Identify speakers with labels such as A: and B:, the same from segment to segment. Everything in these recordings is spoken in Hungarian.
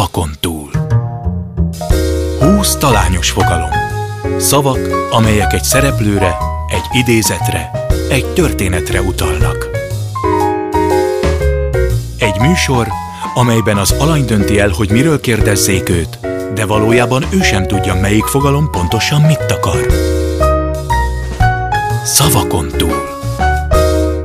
A: Szavakon túl. Húsz talányos fogalom. Szavak, amelyek egy szereplőre, egy idézetre, egy történetre utalnak. Egy műsor, amelyben az alany dönti el, hogy miről kérdezzék őt, de valójában ő sem tudja, melyik fogalom pontosan mit akar. Szavakon túl.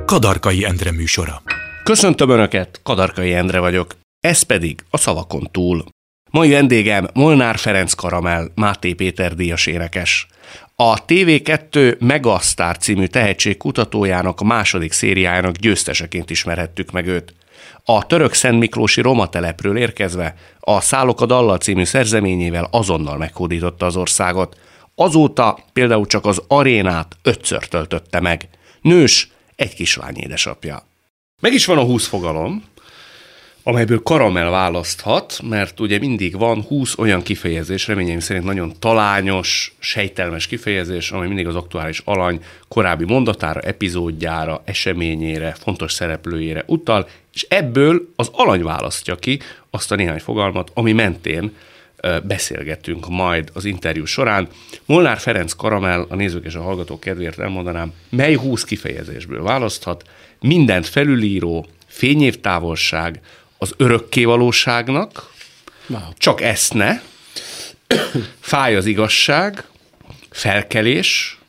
A: Kadarkai Endre műsora.
B: Köszöntöm Önöket, Kadarkai Endre vagyok. Ez pedig a Szavakon túl. Mai vendégem Molnár Ferenc Karamell, Máté Péter díjas énekes. A TV2 Megasztár című tehetségkutatójának a második szériájának győzteseként ismerhettük meg őt. A török Szent Miklósi Roma telepről érkezve a Szálok a Dallal című szerzeményével azonnal meghódította az országot. Azóta például csak az arénát ötször töltötte meg. Nős, egy kislány édesapja. Meg is van a húsz fogalom, amelyből karamell választhat, mert ugye mindig van 20 olyan kifejezés, reményeim szerint nagyon talányos, sejtelmes kifejezés, ami mindig az aktuális alany korábbi mondatára, epizódjára, eseményére, fontos szereplőjére utal, és ebből az alany választja ki azt a néhány fogalmat, ami mentén beszélgetünk majd az interjú során. Molnár Ferenc Karamell, a nézők és a hallgatók kedvéért elmondanám, mely 20 kifejezésből választhat, mindent felülíró, fényévtávolság, az örökkévalóságnak, wow. csak eszne, fáj az igazság, felkelés,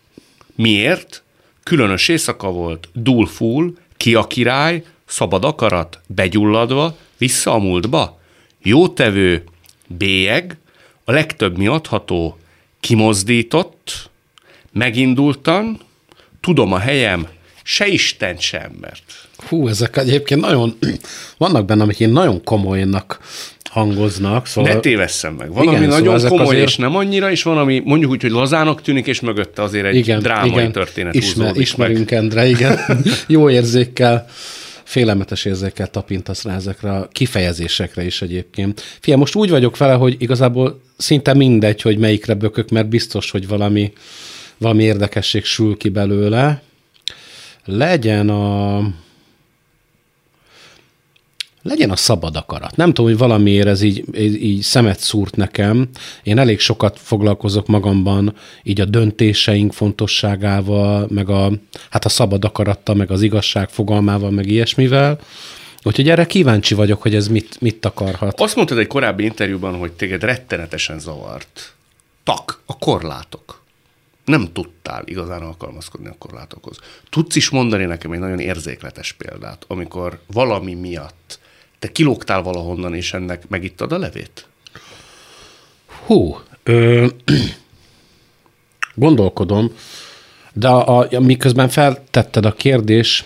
B: miért, különös éjszaka volt, dúlfúl, ki a király, szabad akarat, begyulladva, vissza a múltba, jótevő, bélyeg, a legtöbb mi adható, kimozdított, megindultan, tudom a helyem, se Isten, se embert.
C: Hú, ezek egyébként nagyon, vannak benne, amik én nagyon komolynak hangoznak.
B: Szóval... Ne tévesszem meg. Van, igen, ami szóval nagyon komoly, azért... és nem annyira, és van, ami mondjuk úgy, hogy lazának tűnik, és mögötte azért egy igen, drámai igen. történet
C: Ismer, Ismerünk, meg. Endre, igen. Jó érzékkel félelmetes érzékkel tapintasz rá ezekre a kifejezésekre is egyébként. Fia, most úgy vagyok vele, hogy igazából szinte mindegy, hogy melyikre bökök, mert biztos, hogy valami, valami érdekesség sül ki belőle. Legyen a legyen a szabad akarat. Nem tudom, hogy valamiért ez így, így szemet szúrt nekem. Én elég sokat foglalkozok magamban így a döntéseink fontosságával, meg a, hát a szabad akarattal, meg az igazság fogalmával, meg ilyesmivel. Úgyhogy erre kíváncsi vagyok, hogy ez mit, mit akarhat.
B: Azt mondtad egy korábbi interjúban, hogy téged rettenetesen zavart. Tak, a korlátok. Nem tudtál igazán alkalmazkodni a korlátokhoz. Tudsz is mondani nekem egy nagyon érzékletes példát, amikor valami miatt te kilógtál valahonnan, és ennek megittad a levét?
C: Hú, ö, gondolkodom, de a, a, miközben feltetted a kérdés,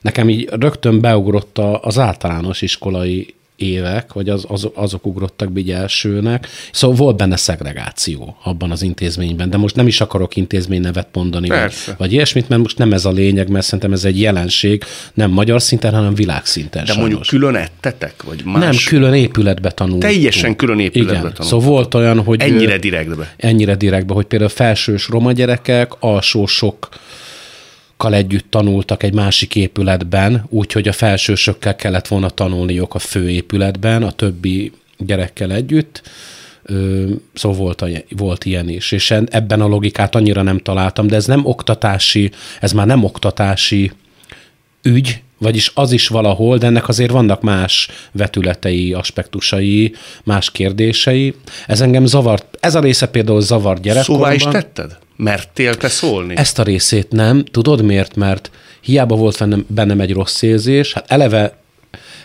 C: nekem így rögtön beugrott az általános iskolai évek, vagy az, az, azok ugrottak be elsőnek. Szóval volt benne szegregáció abban az intézményben, de most nem is akarok intézménynevet mondani, vagy, vagy ilyesmit, mert most nem ez a lényeg, mert szerintem ez egy jelenség, nem magyar szinten, hanem világszinten.
B: De sajnos. mondjuk külön ettetek, vagy más?
C: Nem, külön épületbe tanultunk.
B: Teljesen külön épületbe Igen. tanultunk.
C: Szóval volt olyan, hogy...
B: Ennyire direktbe.
C: Ennyire direktbe, hogy például felsős roma gyerekek, alsósok kal együtt tanultak egy másik épületben, úgyhogy a felsősökkel kellett volna tanulniuk a főépületben, a többi gyerekkel együtt. Szóval volt, volt ilyen is, és ebben a logikát annyira nem találtam, de ez nem oktatási, ez már nem oktatási ügy, vagyis az is valahol, de ennek azért vannak más vetületei, aspektusai, más kérdései. Ez engem zavart, ez a része például zavart gyerekkorban.
B: Szóval is tetted? Mertél te szólni?
C: Ezt a részét nem. Tudod miért? Mert hiába volt bennem, bennem egy rossz érzés, hát eleve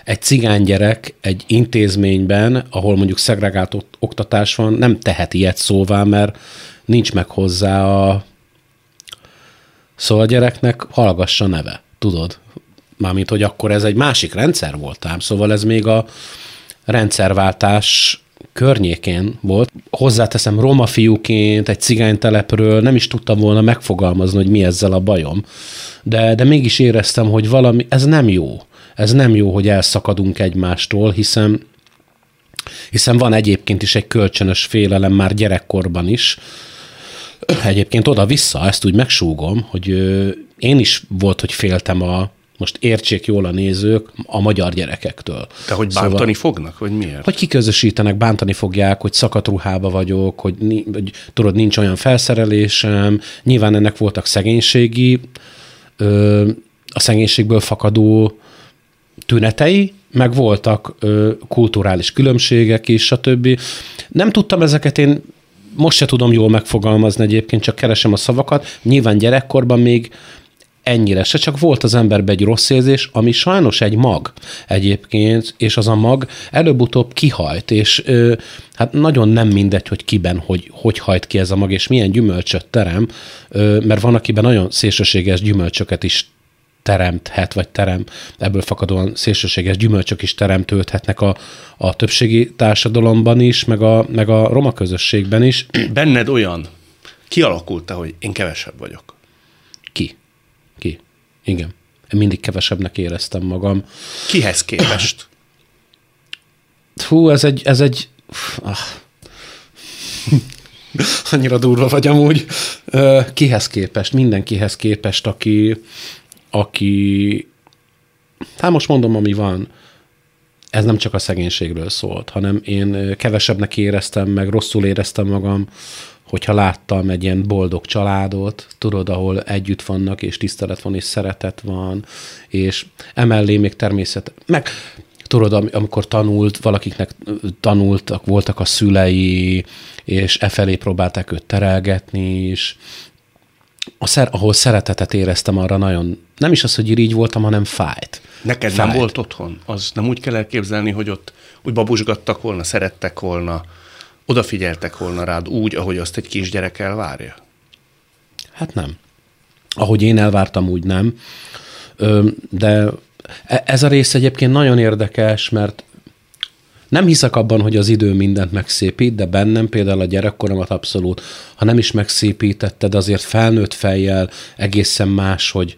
C: egy cigány gyerek egy intézményben, ahol mondjuk szegregált oktatás van, nem tehet ilyet szóvá, mert nincs meg hozzá a... Szóval a gyereknek hallgassa neve, tudod? Mármint, hogy akkor ez egy másik rendszer volt ám, szóval ez még a rendszerváltás környékén volt. Hozzáteszem, roma fiúként, egy cigánytelepről nem is tudtam volna megfogalmazni, hogy mi ezzel a bajom. De, de mégis éreztem, hogy valami, ez nem jó. Ez nem jó, hogy elszakadunk egymástól, hiszen hiszen van egyébként is egy kölcsönös félelem már gyerekkorban is. Egyébként oda-vissza, ezt úgy megsúgom, hogy én is volt, hogy féltem a most értsék jól a nézők a magyar gyerekektől.
B: De hogy bántani szóval, fognak, vagy miért?
C: Hogy kiközösítenek, bántani fogják, hogy szakadt ruhába vagyok, hogy, hogy tudod, nincs olyan felszerelésem. Nyilván ennek voltak szegénységi, ö, a szegénységből fakadó tünetei, meg voltak ö, kulturális különbségek is, stb. Nem tudtam ezeket én most se tudom jól megfogalmazni egyébként, csak keresem a szavakat. Nyilván gyerekkorban még ennyire se, csak volt az emberben egy rossz érzés, ami sajnos egy mag egyébként, és az a mag előbb-utóbb kihajt, és ö, hát nagyon nem mindegy, hogy kiben, hogy, hogy hajt ki ez a mag, és milyen gyümölcsöt terem, ö, mert van, akiben nagyon szélsőséges gyümölcsöket is teremthet, vagy terem, ebből fakadóan szélsőséges gyümölcsök is teremtődhetnek a, a többségi társadalomban is, meg a, meg a roma közösségben is.
B: Benned olyan kialakult hogy én kevesebb vagyok?
C: Igen. Én mindig kevesebbnek éreztem magam.
B: Kihez képest?
C: Hú, ez egy, ez egy, ah. annyira durva vagy amúgy. Kihez képest? Mindenkihez képest, aki, aki, hát most mondom, ami van, ez nem csak a szegénységről szólt, hanem én kevesebbnek éreztem, meg rosszul éreztem magam, hogyha láttam egy ilyen boldog családot, tudod, ahol együtt vannak, és tisztelet van, és szeretet van, és emellé még természet, meg tudod, amikor tanult, valakiknek tanultak, voltak a szülei, és e felé próbálták őt terelgetni is, a szer, ahol szeretetet éreztem arra nagyon, nem is az, hogy így voltam, hanem fájt.
B: Neked fájt. nem volt otthon? Az nem úgy kell elképzelni, hogy ott úgy babusgattak volna, szerettek volna, odafigyeltek volna rád úgy, ahogy azt egy kisgyerek elvárja?
C: Hát nem. Ahogy én elvártam, úgy nem. De e, ez a rész egyébként nagyon érdekes, mert nem hiszek abban, hogy az idő mindent megszépít, de bennem például a gyerekkoromat abszolút, ha nem is megszépítetted, azért felnőtt fejjel egészen más, hogy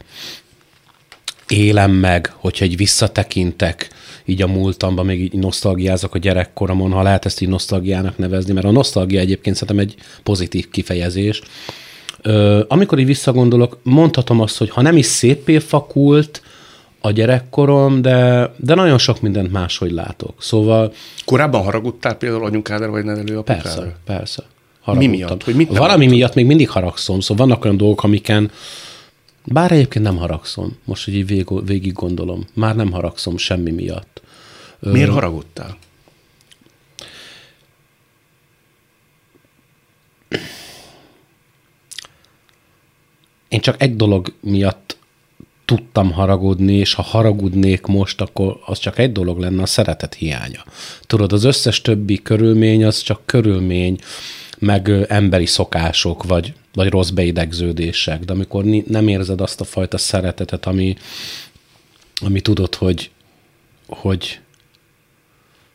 C: élem meg, hogyha egy visszatekintek így a múltamba, még így nosztalgiázok a gyerekkoromon, ha lehet ezt így nosztalgiának nevezni, mert a nosztalgia egyébként szerintem egy pozitív kifejezés. Ö, amikor így visszagondolok, mondhatom azt, hogy ha nem is szépé fakult, a gyerekkorom, de, de nagyon sok mindent máshogy látok. Szóval...
B: Korábban haragudtál például anyukádra vagy nevelőapukára?
C: Persze, persze.
B: Haragudtam. Mi miatt? Hogy
C: mit Valami haragudtam? miatt még mindig haragszom, szóval vannak olyan dolgok, amiken bár egyébként nem haragszom, most, hogy így végig, végig gondolom. Már nem haragszom semmi miatt.
B: Miért Ö... haragudtál?
C: Én csak egy dolog miatt tudtam haragudni, és ha haragudnék most, akkor az csak egy dolog lenne, a szeretet hiánya. Tudod, az összes többi körülmény az csak körülmény, meg emberi szokások, vagy, vagy rossz beidegződések, de amikor nem érzed azt a fajta szeretetet, ami, ami tudod, hogy, hogy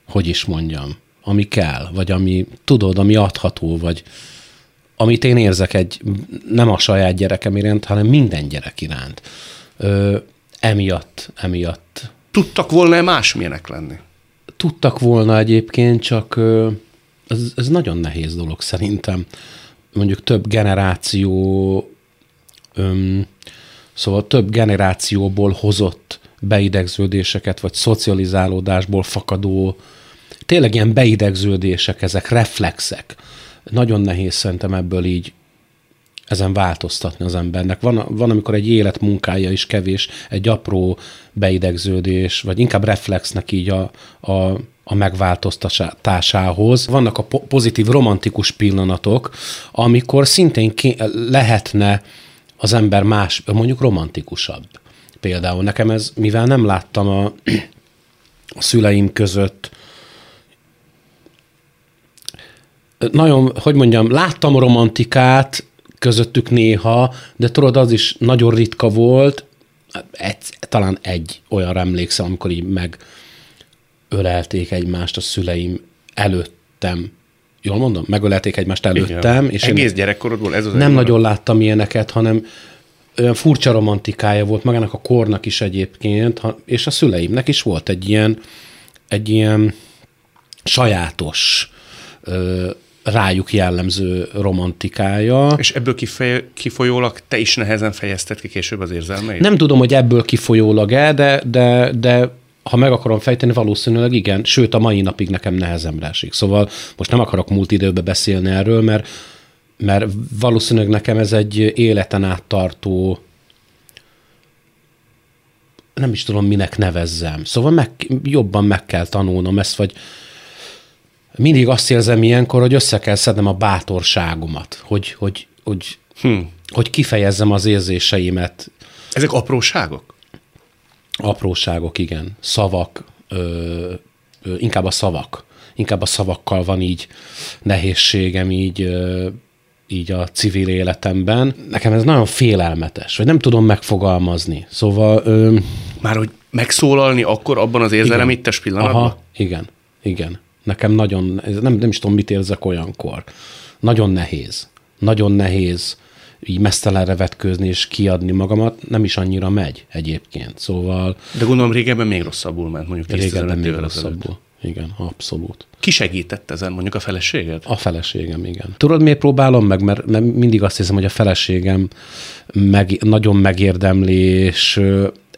C: hogy is mondjam, ami kell, vagy ami tudod, ami adható, vagy amit én érzek egy, nem a saját gyerekem iránt, hanem minden gyerek iránt Ö, emiatt, emiatt.
B: Tudtak volna-e másmilyenek lenni?
C: Tudtak volna egyébként, csak ö, ez, ez nagyon nehéz dolog szerintem. Mondjuk több generáció, öm, szóval több generációból hozott beidegződéseket, vagy szocializálódásból fakadó, tényleg ilyen beidegződések, ezek reflexek. Nagyon nehéz szerintem ebből így ezen változtatni az embernek. Van, van, amikor egy élet munkája is kevés, egy apró beidegződés, vagy inkább reflexnek így a, a, a megváltoztatásához. Vannak a pozitív, romantikus pillanatok, amikor szintén ké- lehetne az ember más, mondjuk romantikusabb. Például nekem ez, mivel nem láttam a, a szüleim között nagyon, hogy mondjam, láttam romantikát, közöttük néha, de tudod, az is nagyon ritka volt, egy, talán egy olyan emlékszem, amikor így megölelték egymást a szüleim előttem. Jól mondom? Megölelték egymást előttem.
B: Igen. És Egész gyerekkorodból ez az
C: Nem nagyon láttam ilyeneket, hanem olyan furcsa romantikája volt magának a kornak is egyébként, és a szüleimnek is volt egy ilyen, egy ilyen sajátos ö, rájuk jellemző romantikája.
B: És ebből kifej, kifolyólag te is nehezen fejezted ki később az érzelmeid?
C: Nem tudom, hogy ebből kifolyólag-e, de, de, de ha meg akarom fejteni, valószínűleg igen, sőt a mai napig nekem nehezemre esik. Szóval most nem akarok múlt időbe beszélni erről, mert, mert valószínűleg nekem ez egy életen át tartó nem is tudom, minek nevezzem. Szóval meg, jobban meg kell tanulnom ezt, vagy mindig azt érzem ilyenkor, hogy össze kell szednem a bátorságomat, hogy, hogy, hogy, hm. hogy kifejezzem az érzéseimet.
B: Ezek apróságok?
C: Apróságok, igen. Szavak, ö, ö, inkább a szavak. Inkább a szavakkal van így nehézségem, így, ö, így a civil életemben. Nekem ez nagyon félelmetes, hogy nem tudom megfogalmazni. Szóval... Ö,
B: Már hogy megszólalni akkor abban az érzelemittes pillanatban? Aha,
C: igen, igen. Nekem nagyon, nem, nem is tudom, mit érzek olyankor. Nagyon nehéz. Nagyon nehéz így mesztelenre vetkőzni és kiadni magamat, nem is annyira megy egyébként. Szóval...
B: De gondolom régebben még rosszabbul ment, mondjuk 10
C: Régebben még rosszabbul. Előtt. Igen, abszolút.
B: Ki segített ezen, mondjuk a feleséged?
C: A feleségem, igen. Tudod, miért próbálom meg? Mert, mert mindig azt hiszem, hogy a feleségem meg, nagyon megérdemli, és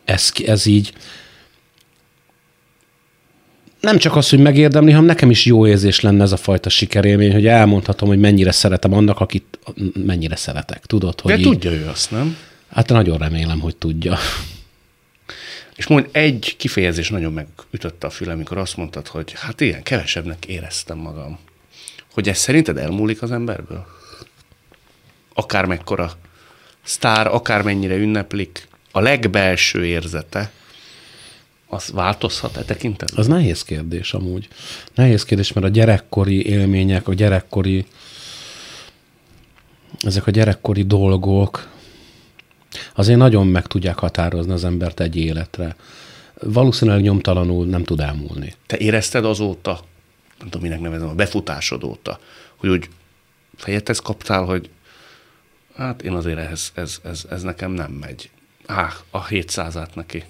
C: ez, ez így nem csak az, hogy megérdemli, hanem nekem is jó érzés lenne ez a fajta sikerélmény, hogy elmondhatom, hogy mennyire szeretem annak, akit mennyire szeretek. Tudod, hogy
B: De így, tudja ő azt, nem?
C: Hát nagyon remélem, hogy tudja.
B: És mondj, egy kifejezés nagyon megütötte a fülem, amikor azt mondtad, hogy hát igen, kevesebbnek éreztem magam. Hogy ez szerinted elmúlik az emberből? Akár mekkora sztár, akármennyire ünneplik, a legbelső érzete, az változhat e tekintetben?
C: Az nehéz kérdés amúgy. Nehéz kérdés, mert a gyerekkori élmények, a gyerekkori ezek a gyerekkori dolgok azért nagyon meg tudják határozni az embert egy életre. Valószínűleg nyomtalanul nem tud elmúlni.
B: Te érezted azóta, nem tudom, minek nevezem, a befutásod óta, hogy úgy fejethez kaptál, hogy hát én azért ehhez, ez, ez, ez nekem nem megy. Á, a 700-át neki.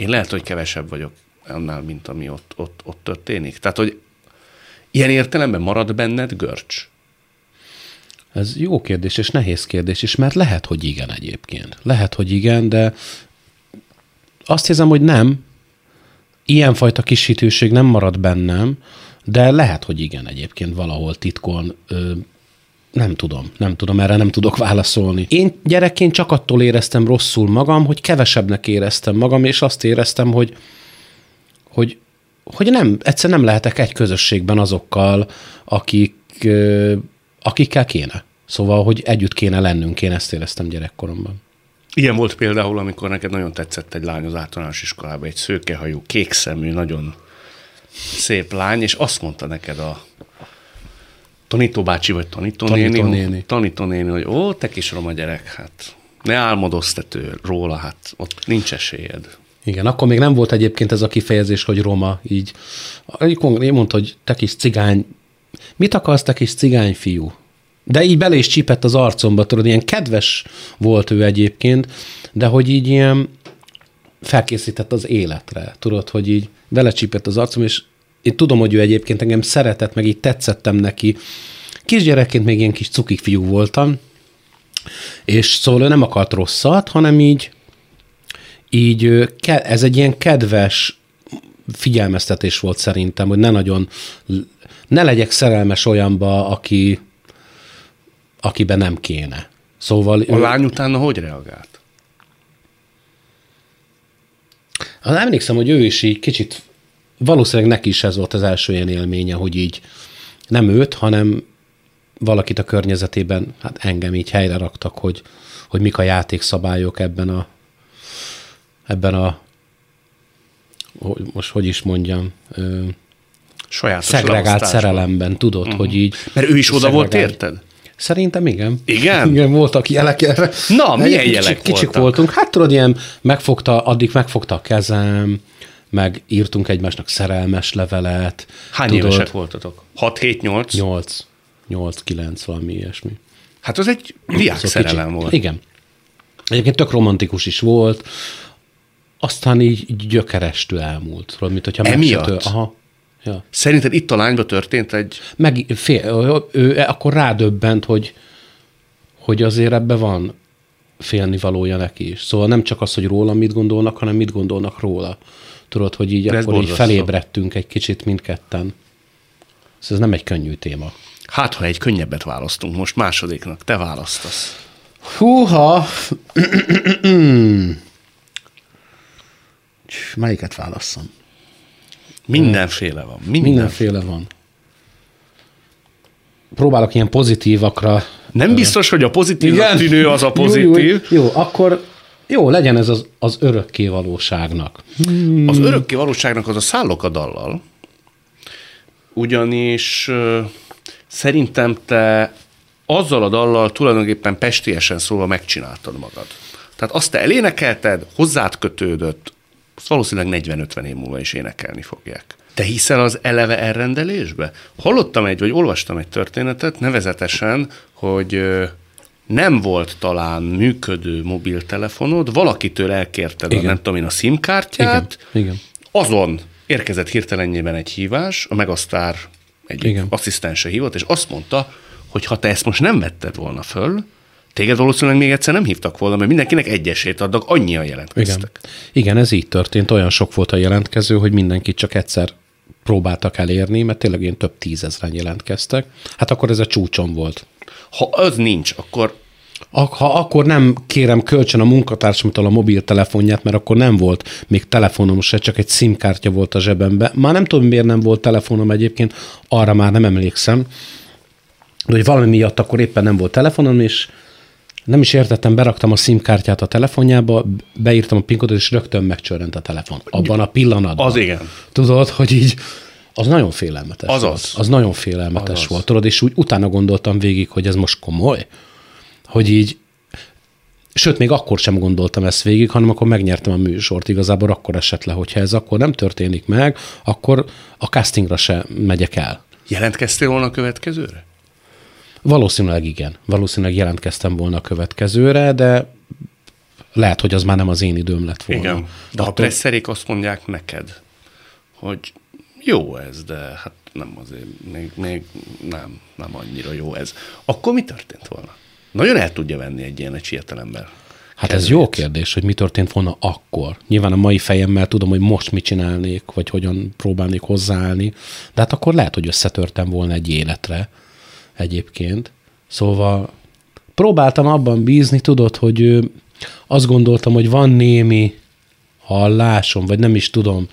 B: Én lehet, hogy kevesebb vagyok annál, mint ami ott, ott, ott történik. Tehát, hogy ilyen értelemben marad benned görcs?
C: Ez jó kérdés, és nehéz kérdés is, mert lehet, hogy igen egyébként. Lehet, hogy igen, de azt hiszem, hogy nem. Ilyenfajta kisítőség nem marad bennem, de lehet, hogy igen egyébként valahol titkon. Ö, nem tudom, nem tudom, erre nem tudok válaszolni. Én gyerekként csak attól éreztem rosszul magam, hogy kevesebbnek éreztem magam, és azt éreztem, hogy, hogy, hogy nem, egyszer nem lehetek egy közösségben azokkal, akik, akikkel kéne. Szóval, hogy együtt kéne lennünk, én ezt éreztem gyerekkoromban.
B: Ilyen volt például, amikor neked nagyon tetszett egy lány az általános iskolában, egy szőkehajú, kékszemű, nagyon szép lány, és azt mondta neked a tanító bácsi vagy tanítónéni, tanítónéni. tanítónéni, hogy ó, te kis roma gyerek, hát ne álmodozz te től, róla, hát ott nincs esélyed.
C: Igen, akkor még nem volt egyébként ez a kifejezés, hogy roma, így. Én mondta, hogy te kis cigány, mit akarsz, te kis cigány fiú? De így bele is csípett az arcomba, tudod, ilyen kedves volt ő egyébként, de hogy így ilyen felkészített az életre, tudod, hogy így belecsípett az arcom, és én tudom, hogy ő egyébként engem szeretett, meg így tetszettem neki. Kisgyerekként még ilyen kis cukik fiú voltam, és szóval ő nem akart rosszat, hanem így, így ez egy ilyen kedves figyelmeztetés volt szerintem, hogy ne nagyon, ne legyek szerelmes olyanba, aki, akiben nem kéne. Szóval
B: a ő... lány utána hogy reagált?
C: Hát emlékszem, hogy ő is így kicsit, valószínűleg neki is ez volt az első ilyen élménye, hogy így nem őt, hanem valakit a környezetében, hát engem így helyre raktak, hogy, hogy mik a játékszabályok ebben a, ebben a, hogy most hogy is mondjam, ö,
B: Sajátos
C: szegregált szerelemben, tudod, uh-huh. hogy így...
B: Mert ő is oda volt, érted?
C: Szerintem igen.
B: Igen?
C: Igen, voltak jelek erre.
B: Na, milyen
C: kicsik,
B: jelek
C: kicsik
B: voltak?
C: voltunk. Hát tudod, ilyen megfogta, addig megfogta a kezem, meg írtunk egymásnak szerelmes levelet.
B: Hány tudod, évesek voltatok? 6, 7, 8?
C: 8. 8-9, valami ilyesmi.
B: Hát az egy diák szóval szerelem kicsi. volt.
C: Igen. Egyébként tök romantikus is volt, aztán így gyökerestő elmúlt. Mint hogyha
B: Emiatt?
C: Aha. Ja.
B: Szerinted itt a lányba történt egy...
C: Meg fél, ő, akkor rádöbbent, hogy, hogy azért ebbe van félni valója neki is. Szóval nem csak az, hogy róla mit gondolnak, hanem mit gondolnak róla. Tudod, hogy így
B: De
C: akkor így felébredtünk egy kicsit mindketten. Ez nem egy könnyű téma.
B: Hát, ha egy könnyebbet választunk most másodiknak, te választasz.
C: Húha! Melyiket válasszam?
B: Mindenféle van. Minden.
C: Mindenféle van. Próbálok ilyen pozitívakra.
B: Nem biztos, hogy a pozitív tűnő az a pozitív.
C: Jó, jó, jó, akkor jó, legyen ez az, az örökké valóságnak.
B: Az örökké valóságnak az a szállok a dallal, ugyanis szerintem te azzal a dallal tulajdonképpen pestiesen szólva megcsináltad magad. Tehát azt te elénekelted, hozzád kötődött, azt valószínűleg 40-50 év múlva is énekelni fogják. Te hiszel az eleve elrendelésbe? Hallottam egy, vagy olvastam egy történetet, nevezetesen, hogy nem volt talán működő mobiltelefonod, valakitől elkérted a,
C: Igen.
B: nem tudom én, a SIM-kártyát,
C: Igen, igen.
B: azon érkezett hirtelenjében egy hívás, a Megasztár egyik
C: Igen.
B: asszisztense hívott, és azt mondta, hogy ha te ezt most nem vetted volna föl, téged valószínűleg még egyszer nem hívtak volna, mert mindenkinek egyesét adnak, annyian
C: Igen.
B: jelentkeztek.
C: Igen, ez így történt. Olyan sok volt a jelentkező, hogy mindenkit csak egyszer próbáltak elérni, mert tényleg ilyen több tízezren jelentkeztek. Hát akkor ez a csúcson volt.
B: Ha az nincs, akkor
C: Ak- Ha akkor nem kérem kölcsön a munkatársamtól a mobiltelefonját, mert akkor nem volt még telefonom se, csak egy SIM-kártya volt a zsebembe. Már nem tudom, miért nem volt telefonom egyébként, arra már nem emlékszem. De hogy valami miatt akkor éppen nem volt telefonom, és nem is értettem, beraktam a SIM-kártyát a telefonjába, beírtam a pinkot, és rögtön megcsörrent a telefon. Abban a pillanatban.
B: az igen.
C: Tudod, hogy így, az nagyon félelmetes
B: Azaz.
C: volt. Az nagyon félelmetes
B: Azaz.
C: volt. Tudod, és úgy utána gondoltam végig, hogy ez most komoly, hogy így, sőt, még akkor sem gondoltam ezt végig, hanem akkor megnyertem a műsort. Igazából akkor esett le, hogyha ez akkor nem történik meg, akkor a castingra se megyek el.
B: Jelentkeztél volna a következőre?
C: Valószínűleg igen. Valószínűleg jelentkeztem volna a következőre, de lehet, hogy az már nem az én időm lett volna.
B: Igen. De a
C: Attól-
B: presszerék azt mondják neked, hogy jó ez, de hát nem azért, még, még nem, nem annyira jó ez. Akkor mi történt volna? Nagyon el tudja venni egy ilyen egy fiatalember.
C: Hát ez jó kérdés, hogy mi történt volna akkor. Nyilván a mai fejemmel tudom, hogy most mit csinálnék, vagy hogyan próbálnék hozzáállni, de hát akkor lehet, hogy összetörtem volna egy életre egyébként. Szóval próbáltam abban bízni, tudod, hogy azt gondoltam, hogy van némi hallásom, vagy nem is tudom,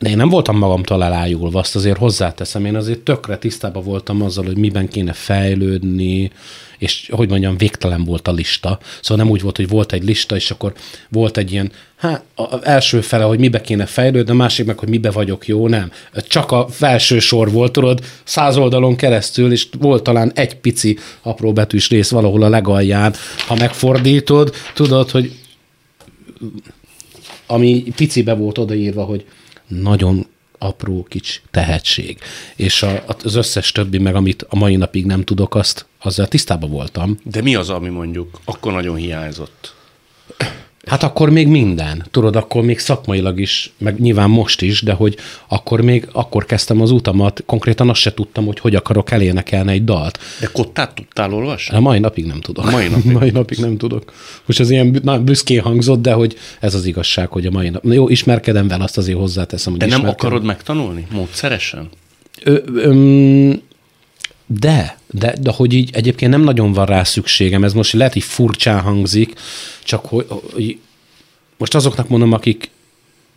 C: de én nem voltam magamtól elájulva, azt azért hozzáteszem. Én azért tökre tisztában voltam azzal, hogy miben kéne fejlődni, és hogy mondjam, végtelen volt a lista. Szóval nem úgy volt, hogy volt egy lista, és akkor volt egy ilyen, hát az első fele, hogy mibe kéne fejlődni, a másik meg, hogy mibe vagyok jó, nem. Csak a felső sor volt, tudod, száz oldalon keresztül, és volt talán egy pici apró betűs rész valahol a legalján. Ha megfordítod, tudod, hogy ami picibe volt odaírva, hogy nagyon apró kics tehetség. És a, az összes többi, meg amit a mai napig nem tudok, azt azzal tisztában voltam.
B: De mi az, ami mondjuk akkor nagyon hiányzott?
C: Hát akkor még minden. Tudod, akkor még szakmailag is, meg nyilván most is, de hogy akkor még, akkor kezdtem az utamat, konkrétan azt se tudtam, hogy hogy akarok elénekelni egy dalt.
B: De kottát tudtál olvasni?
C: A mai napig nem tudok.
B: Mai napig?
C: mai napig nem tudok. Most ez ilyen na, büszkén hangzott, de hogy ez az igazság, hogy a mai nap. Na jó, ismerkedem vele, azt azért hozzáteszem, hogy
B: De nem
C: ismerkedem.
B: akarod megtanulni? Módszeresen?
C: Ö, öm, de, de, de hogy így egyébként nem nagyon van rá szükségem, ez most lehet, hogy furcsán hangzik, csak hogy, hogy most azoknak mondom, akik,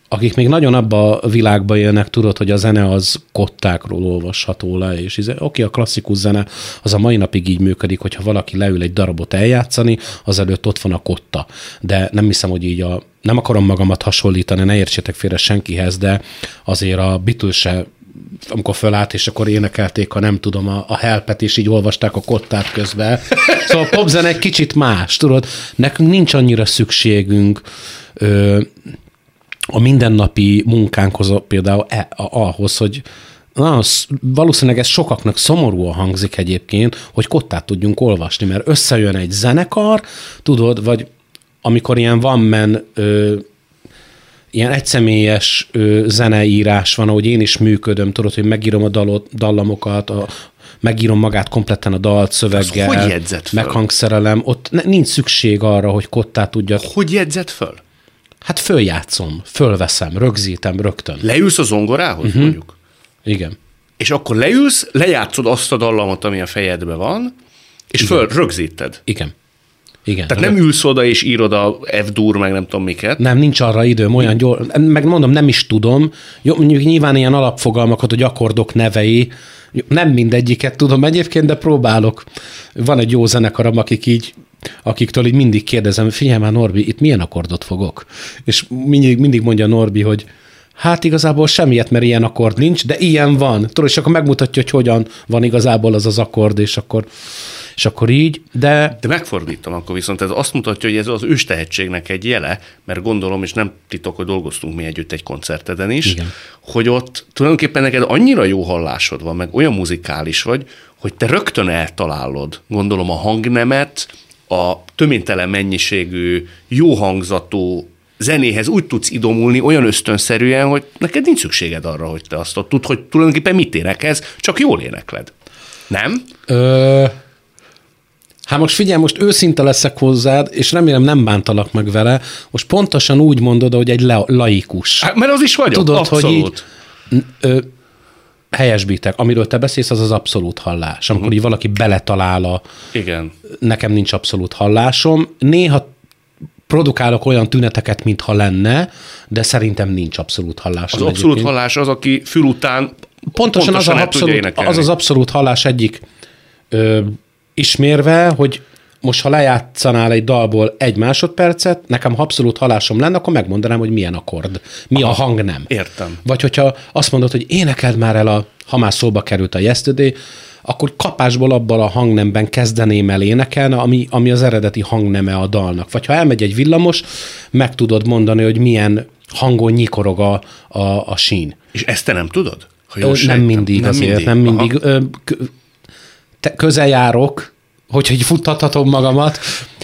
C: akik még nagyon abba a világba élnek, tudod, hogy a zene az kottákról olvasható le, és izé- oké, a klasszikus zene az a mai napig így működik, hogyha valaki leül egy darabot eljátszani, azelőtt ott van a kotta. De nem hiszem, hogy így a, nem akarom magamat hasonlítani, ne értsétek félre senkihez, de azért a Beatles amikor fölállt, és akkor énekelték, ha nem tudom, a, a helpet, és így olvasták a kottát közben. Szóval a popzene egy kicsit más, tudod? Nekünk nincs annyira szükségünk ö, a mindennapi munkánkhoz például e, a, ahhoz, hogy na, sz- valószínűleg ez sokaknak szomorúan hangzik egyébként, hogy kottát tudjunk olvasni, mert összejön egy zenekar, tudod, vagy amikor ilyen van men ilyen egyszemélyes ö, zeneírás van, ahogy én is működöm, tudod, hogy megírom a dalot, dallamokat, a, megírom magát kompletten a dalt szöveggel,
B: hogy jegyzett föl?
C: meghangszerelem, ott ne, nincs szükség arra, hogy kottát tudja.
B: Hogy jegyzett föl?
C: Hát följátszom, fölveszem, rögzítem rögtön.
B: Leülsz a zongorához, uh-huh. mondjuk?
C: Igen.
B: És akkor leülsz, lejátszod azt a dallamot, ami a fejedben van, és föl rögzíted.
C: Igen. Igen.
B: Tehát nem ülsz oda és írod a F-dur, meg nem tudom miket.
C: Nem, nincs arra időm, olyan gyors, meg mondom, nem is tudom. Jó, mondjuk nyilván ilyen alapfogalmakat, hogy akkordok nevei, nem mindegyiket tudom egyébként, de próbálok. Van egy jó zenekaram, akik így akiktől így mindig kérdezem, figyelj már Norbi, itt milyen akkordot fogok? És mindig, mindig mondja Norbi, hogy hát igazából semmiet, mert ilyen akkord nincs, de ilyen van. Tudod, és akkor megmutatja, hogy hogyan van igazából az az akkord, és akkor, és akkor így, de
B: De megfordítom, akkor viszont ez azt mutatja, hogy ez az őstehetségnek egy jele, mert gondolom, és nem titok, hogy dolgoztunk mi együtt egy koncerteden is,
C: Igen.
B: hogy ott tulajdonképpen neked annyira jó hallásod van, meg olyan muzikális vagy, hogy te rögtön eltalálod, gondolom a hangnemet, a töménytelen mennyiségű, jó hangzatú zenéhez úgy tudsz idomulni olyan ösztönszerűen, hogy neked nincs szükséged arra, hogy te azt ott tudd, hogy tulajdonképpen mit énekelsz, csak jól énekled. Nem?
C: Ö, hát most figyelj, most őszinte leszek hozzád, és remélem nem bántalak meg vele. Most pontosan úgy mondod, hogy egy le- laikus.
B: Hát, mert az is vagyok,
C: Tudod,
B: abszolút.
C: hogy így ö, helyesbítek. Amiről te beszélsz, az az abszolút hallás. Amikor így valaki beletalál a,
B: Igen.
C: nekem nincs abszolút hallásom. Néha produkálok olyan tüneteket, mintha lenne, de szerintem nincs abszolút hallásom.
B: Az abszolút
C: egyébként.
B: hallás az, aki fül után
C: Pontosan, az,
B: el
C: a
B: tudja
C: abszolút, az az abszolút hallás egyik ö, ismérve, hogy most ha lejátszanál egy dalból egy másodpercet, nekem ha abszolút hallásom lenne, akkor megmondanám, hogy milyen akkord, mi a hang nem.
B: Értem.
C: Vagy hogyha azt mondod, hogy énekeld már el a, ha már szóba került a Yesterday, akkor kapásból abban a hangnemben kezdeném el énekelni, ami, ami az eredeti hangneme a dalnak. Vagy ha elmegy egy villamos, meg tudod mondani, hogy milyen hangon nyikorog a, a, a sín.
B: És ezt te nem tudod? Ha
C: Ö,
B: jól
C: nem
B: sejtem.
C: mindig nem azért, nem mindig. Ö, k- te- közel járok, hogyha így futtathatom magamat,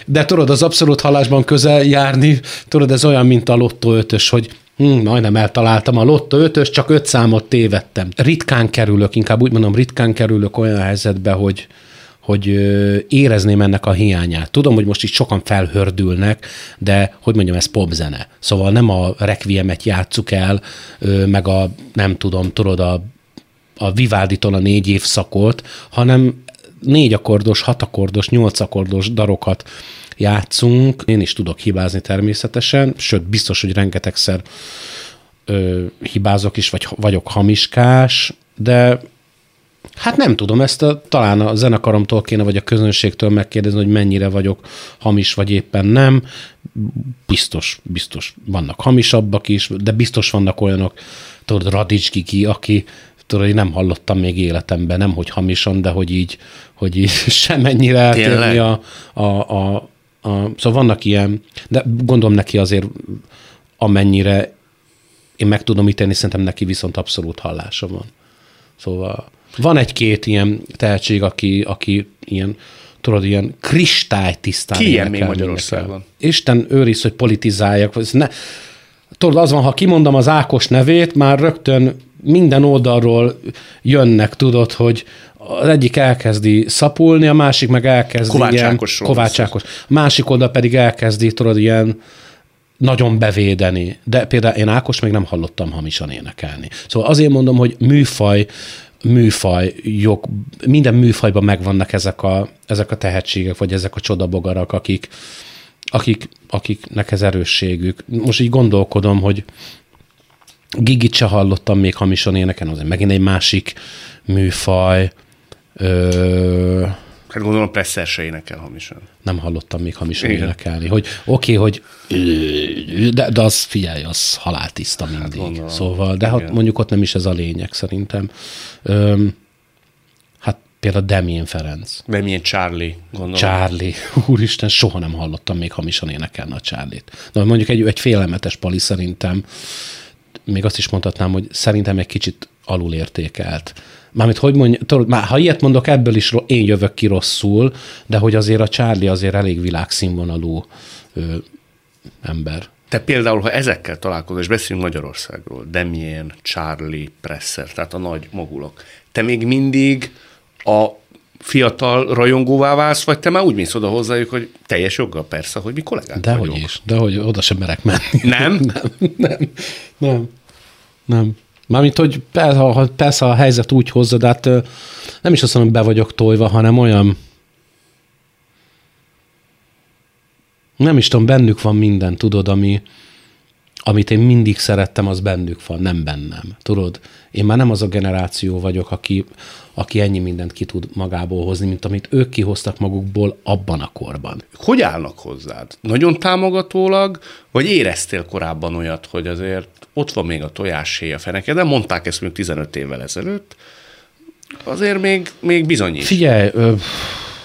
C: de tudod, az abszolút hallásban közel járni, tudod, ez olyan, mint a Lotto ötös, hogy hm, majdnem eltaláltam a Lotto ötös, csak öt számot tévedtem. Ritkán kerülök, inkább úgy mondom, ritkán kerülök olyan helyzetbe, hogy, hogy érezném ennek a hiányát. Tudom, hogy most itt sokan felhördülnek, de hogy mondjam, ez popzene. Szóval nem a requiemet játsszuk el, meg a nem tudom, tudod, a a Vivaldi-tól a négy évszakot, hanem négy akkordos, hat akkordos, nyolc akkordos darokat játszunk. Én is tudok hibázni természetesen, sőt, biztos, hogy rengetegszer ö, hibázok is, vagy vagyok hamiskás, de hát nem tudom, ezt a, talán a zenekaromtól kéne, vagy a közönségtől megkérdezni, hogy mennyire vagyok hamis, vagy éppen nem. Biztos, biztos vannak hamisabbak is, de biztos vannak olyanok, tudod, Radics Gigi, aki tudod, nem hallottam még életemben, nem hogy hamisan, de hogy így, hogy így semennyire eltérni a, a, a, a, szóval vannak ilyen, de gondolom neki azért amennyire én meg tudom ítélni, szerintem neki viszont abszolút hallása van. Szóval van egy-két ilyen tehetség, aki, aki ilyen, tudod, ilyen kristálytisztán
B: Ki ilyen még Magyarországon?
C: mindenkel. Isten őriz, hogy politizáljak. ez Ne, tudod, az van, ha kimondom az Ákos nevét, már rögtön minden oldalról jönnek, tudod, hogy az egyik elkezdi szapulni, a másik meg elkezdi
B: Kovács
C: ilyen,
B: Ákosról
C: Kovács
B: beszélsz.
C: Ákos. A másik oldal pedig elkezdi, tudod, ilyen nagyon bevédeni. De például én Ákos még nem hallottam hamisan énekelni. Szóval azért mondom, hogy műfaj, műfaj, jog, minden műfajban megvannak ezek a, ezek a tehetségek, vagy ezek a csodabogarak, akik, akik, akiknek ez erősségük. Most így gondolkodom, hogy Gigit se hallottam még hamisan énekelni, azért megint egy másik műfaj. Ö,
B: Hát gondolom Presser se énekel hamisan.
C: nem hallottam még hamisan
B: Igen.
C: énekelni. Hogy oké, okay, hogy de, de az figyelj, az haláltiszta mindig. Hát
B: gondolom.
C: szóval, de hát mondjuk ott nem is ez a lényeg szerintem. Öm, hát például Demien Ferenc.
B: De milyen Charlie, gondolom.
C: Charlie, úristen, soha nem hallottam még hamisan énekelni a Charlie-t. De mondjuk egy, egy félelmetes pali szerintem, még azt is mondhatnám, hogy szerintem egy kicsit alulértékelt. Mármint, hogy mondja, tudod, már ha ilyet mondok, ebből is én jövök ki rosszul, de hogy azért a Charlie azért elég világszínvonalú ö, ember.
B: Te például, ha ezekkel találkozol, és beszélünk Magyarországról, Demien, Charlie, Presser, tehát a nagy mogulok, te még mindig a fiatal rajongóvá válsz, vagy te már úgy mész oda hozzájuk, hogy teljes joggal persze, hogy mi kollégák
C: Dehogy
B: vagyunk.
C: is, dehogy oda sem merek menni.
B: Nem?
C: nem, nem, nem, nem. Mármint, hogy persze, persze a helyzet úgy hozza, de hát nem is azt mondom, be vagyok tojva, hanem olyan, nem is tudom, bennük van minden, tudod, ami, amit én mindig szerettem, az bennük van, nem bennem. Tudod, én már nem az a generáció vagyok, aki, aki ennyi mindent ki tud magából hozni, mint amit ők kihoztak magukból abban a korban.
B: Hogy állnak hozzád? Nagyon támogatólag, vagy éreztél korábban olyat, hogy azért ott van még a tojásé a feneke, de mondták ezt még 15 évvel ezelőtt, azért még, még bizonyít.
C: Figyelj, ö,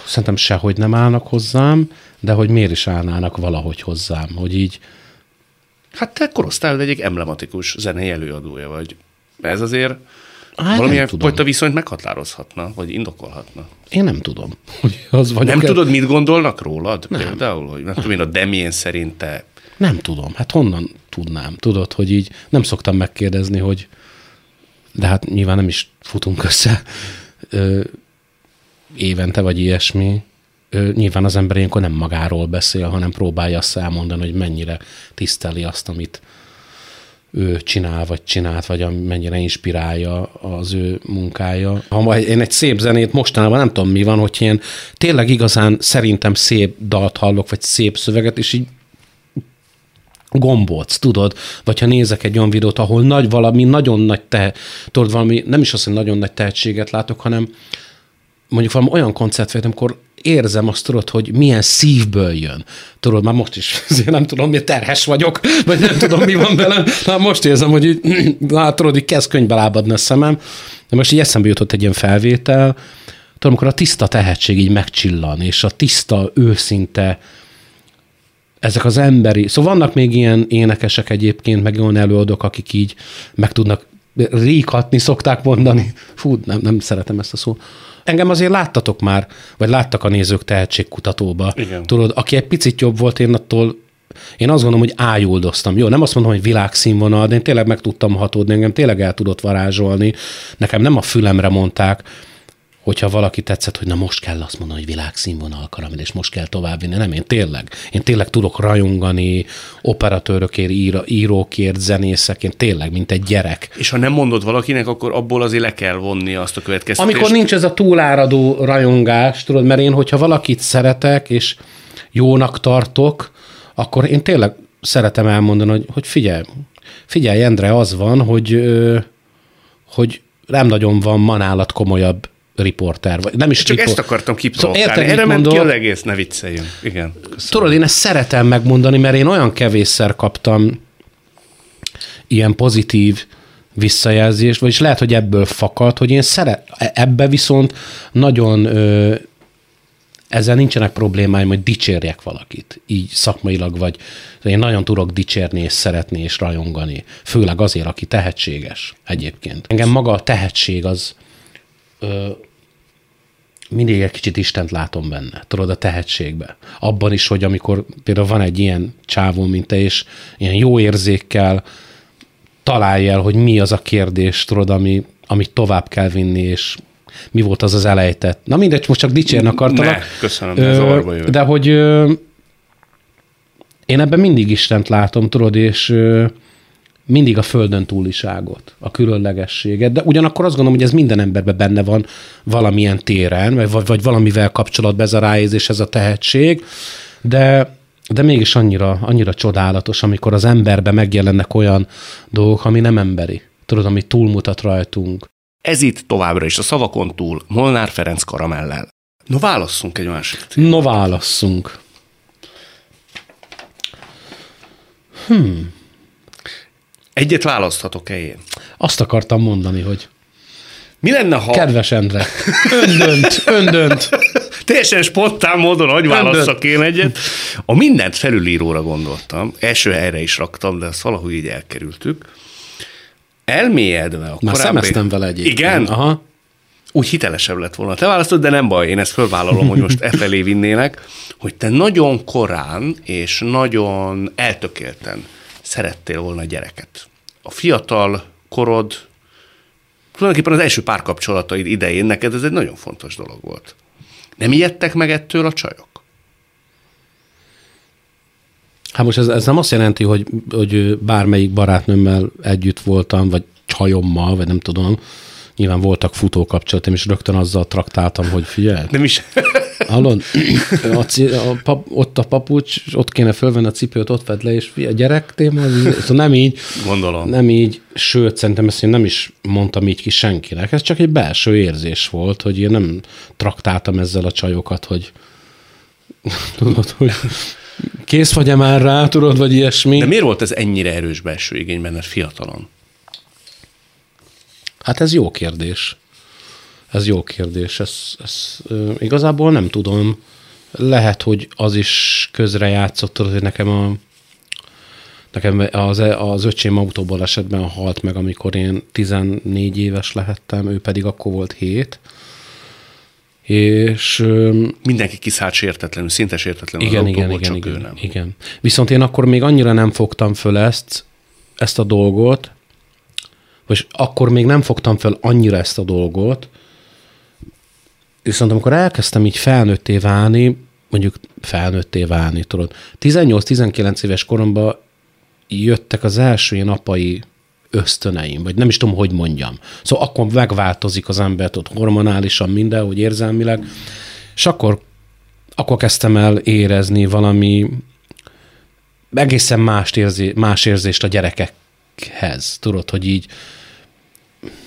C: szerintem sehogy nem állnak hozzám, de hogy miért is állnának valahogy hozzám, hogy így,
B: Hát te korosztályod egyik emblematikus zenei előadója vagy. Ez azért
C: Hát
B: valamilyen fajta viszonyt meghatározhatna, vagy indokolhatna.
C: én nem tudom, hogy az vagyok.
B: Nem tudod, mit gondolnak rólad? Nem. Például, hogy nem tudom én, a Demien szerint te
C: Nem tudom, hát honnan tudnám, tudod, hogy így nem szoktam megkérdezni, hogy de hát nyilván nem is futunk össze ö, évente, vagy ilyesmi. Nyilván az ember ilyenkor nem magáról beszél, hanem próbálja azt elmondani, hogy mennyire tiszteli azt, amit ő csinál, vagy csinált, vagy mennyire inspirálja az ő munkája. Ha majd én egy szép zenét mostanában nem tudom mi van, hogy ilyen tényleg igazán szerintem szép dalt hallok, vagy szép szöveget, és így gombolc, tudod? Vagy ha nézek egy olyan videót, ahol nagy valami, nagyon nagy te, tudod, valami, nem is azt, hogy nagyon nagy tehetséget látok, hanem mondjuk valami olyan koncertfejt, amikor érzem azt, tudod, hogy milyen szívből jön. Tudod, már most is azért nem tudom, mi terhes vagyok, vagy nem tudom, mi van velem. Na, most érzem, hogy így, na, tudod, így kezd könyvbe lábadni a szemem. De most így eszembe jutott egy ilyen felvétel, tudom, amikor a tiszta tehetség így megcsillan, és a tiszta, őszinte, ezek az emberi, szóval vannak még ilyen énekesek egyébként, meg olyan előadók, akik így meg tudnak ríkatni, szokták mondani. Fú, nem, nem szeretem ezt a szót. Engem azért láttatok már, vagy láttak a nézők tehetségkutatóba.
B: Igen.
C: Tudod, aki egy picit jobb volt, én attól én azt gondolom, hogy ájuldoztam. Jó, nem azt mondom, hogy világszínvonal, de én tényleg meg tudtam hatódni, engem tényleg el tudott varázsolni. Nekem nem a fülemre mondták, hogyha valaki tetszett, hogy na most kell azt mondani, hogy világszínvonal karamell, és most kell továbbvinni. Nem, én tényleg. Én tényleg tudok rajongani operatőrökért, író, írókért, zenészekért, tényleg, mint egy gyerek.
B: És ha nem mondod valakinek, akkor abból azért le kell vonni azt a következtetést.
C: Amikor nincs ez a túláradó rajongás, tudod, mert én, hogyha valakit szeretek, és jónak tartok, akkor én tényleg szeretem elmondani, hogy, hogy figyelj, figyelj, Endre, az van, hogy, hogy nem nagyon van ma nálad komolyabb riporter, vagy nem is
B: Csak
C: ripor-
B: ezt akartam kiprovokálni.
C: Szóval érted,
B: Erre ment ki az egész, ne vicceljünk. Igen. Köszönöm.
C: Tudod, én ezt szeretem megmondani, mert én olyan kevésszer kaptam ilyen pozitív visszajelzést, vagyis lehet, hogy ebből fakad, hogy én szeret, ebbe viszont nagyon ö, ezzel nincsenek problémáim, hogy dicsérjek valakit, így szakmailag vagy. Én nagyon tudok dicsérni és szeretni és rajongani. Főleg azért, aki tehetséges egyébként. Engem maga a tehetség az ö, mindig egy kicsit Istent látom benne, tudod, a tehetségbe. Abban is, hogy amikor például van egy ilyen csávó, mint te, és ilyen jó érzékkel találja el, hogy mi az a kérdés, tudod, ami, amit tovább kell vinni, és mi volt az az elejtett. Na mindegy, most csak dicsérni akartalak.
B: Ne, köszönöm, de zavarba jövök.
C: De hogy ö, én ebben mindig Istent látom, tudod, és ö, mindig a földön túliságot, a különlegességet, de ugyanakkor azt gondolom, hogy ez minden emberben benne van valamilyen téren, vagy, vagy valamivel kapcsolatban ez a ráérzés, ez a tehetség, de, de mégis annyira, annyira csodálatos, amikor az emberben megjelennek olyan dolgok, ami nem emberi. Tudod, ami túlmutat rajtunk.
B: Ez itt továbbra is a szavakon túl Molnár Ferenc karamellel. No, válasszunk egy másik.
C: No, válasszunk.
B: Egyet választhatok-e én?
C: Azt akartam mondani, hogy
B: Mi lenne, ha
C: kedves Endre, öndönt, öndönt.
B: teljesen spontán módon hogy válasszak én egyet? A mindent felülíróra gondoltam, első helyre is raktam, de ezt valahogy így elkerültük. Elmélyedve a
C: Már
B: korábbi...
C: szemeztem vele egyébként.
B: Igen?
C: Aha.
B: úgy hitelesebb lett volna. Te választod, de nem baj, én ezt fölvállalom, hogy most e felé vinnélek, hogy te nagyon korán és nagyon eltökélten szerettél volna gyereket. A fiatal korod, tulajdonképpen az első párkapcsolataid idején neked ez egy nagyon fontos dolog volt. Nem ijedtek meg ettől a csajok?
C: Hát most ez, ez nem azt jelenti, hogy, hogy bármelyik barátnőmmel együtt voltam, vagy csajommal, vagy nem tudom, nyilván voltak futókapcsolatom, és rögtön azzal traktáltam, hogy figyelj.
B: Nem is.
C: Hallod? A, a pap, ott a papucs, ott kéne fölvenni a cipőt, ott vedd le, és a gyerek téma, így- szóval nem így.
B: Gondolom.
C: Nem így, sőt, szerintem ezt én nem is mondtam így ki senkinek. Ez csak egy belső érzés volt, hogy én nem traktáltam ezzel a csajokat, hogy tudod, hogy kész vagy-e már rá, tudod, vagy ilyesmi.
B: De miért volt ez ennyire erős belső igény benned fiatalon?
C: Hát ez jó kérdés. Ez jó kérdés. Ez, ez igazából nem tudom. Lehet, hogy az is közre játszott, hogy nekem a Nekem az, az öcsém autóból esetben halt meg, amikor én 14 éves lehettem, ő pedig akkor volt 7. És
B: Mindenki kiszállt sértetlenül, szinte sértetlenül
C: igen,
B: az
C: igen,
B: autóból,
C: igen,
B: csak ő
C: igen,
B: nem.
C: igen. Viszont én akkor még annyira nem fogtam föl ezt, ezt a dolgot, vagy akkor még nem fogtam föl annyira ezt a dolgot, viszont amikor elkezdtem így felnőtté válni, mondjuk felnőtté válni, tudod, 18-19 éves koromban jöttek az első ilyen apai ösztöneim, vagy nem is tudom, hogy mondjam. Szóval akkor megváltozik az ember, ott hormonálisan minden, hogy érzelmileg, és akkor, akkor kezdtem el érezni valami egészen más, érzé, más érzést a gyerekekhez. Tudod, hogy így,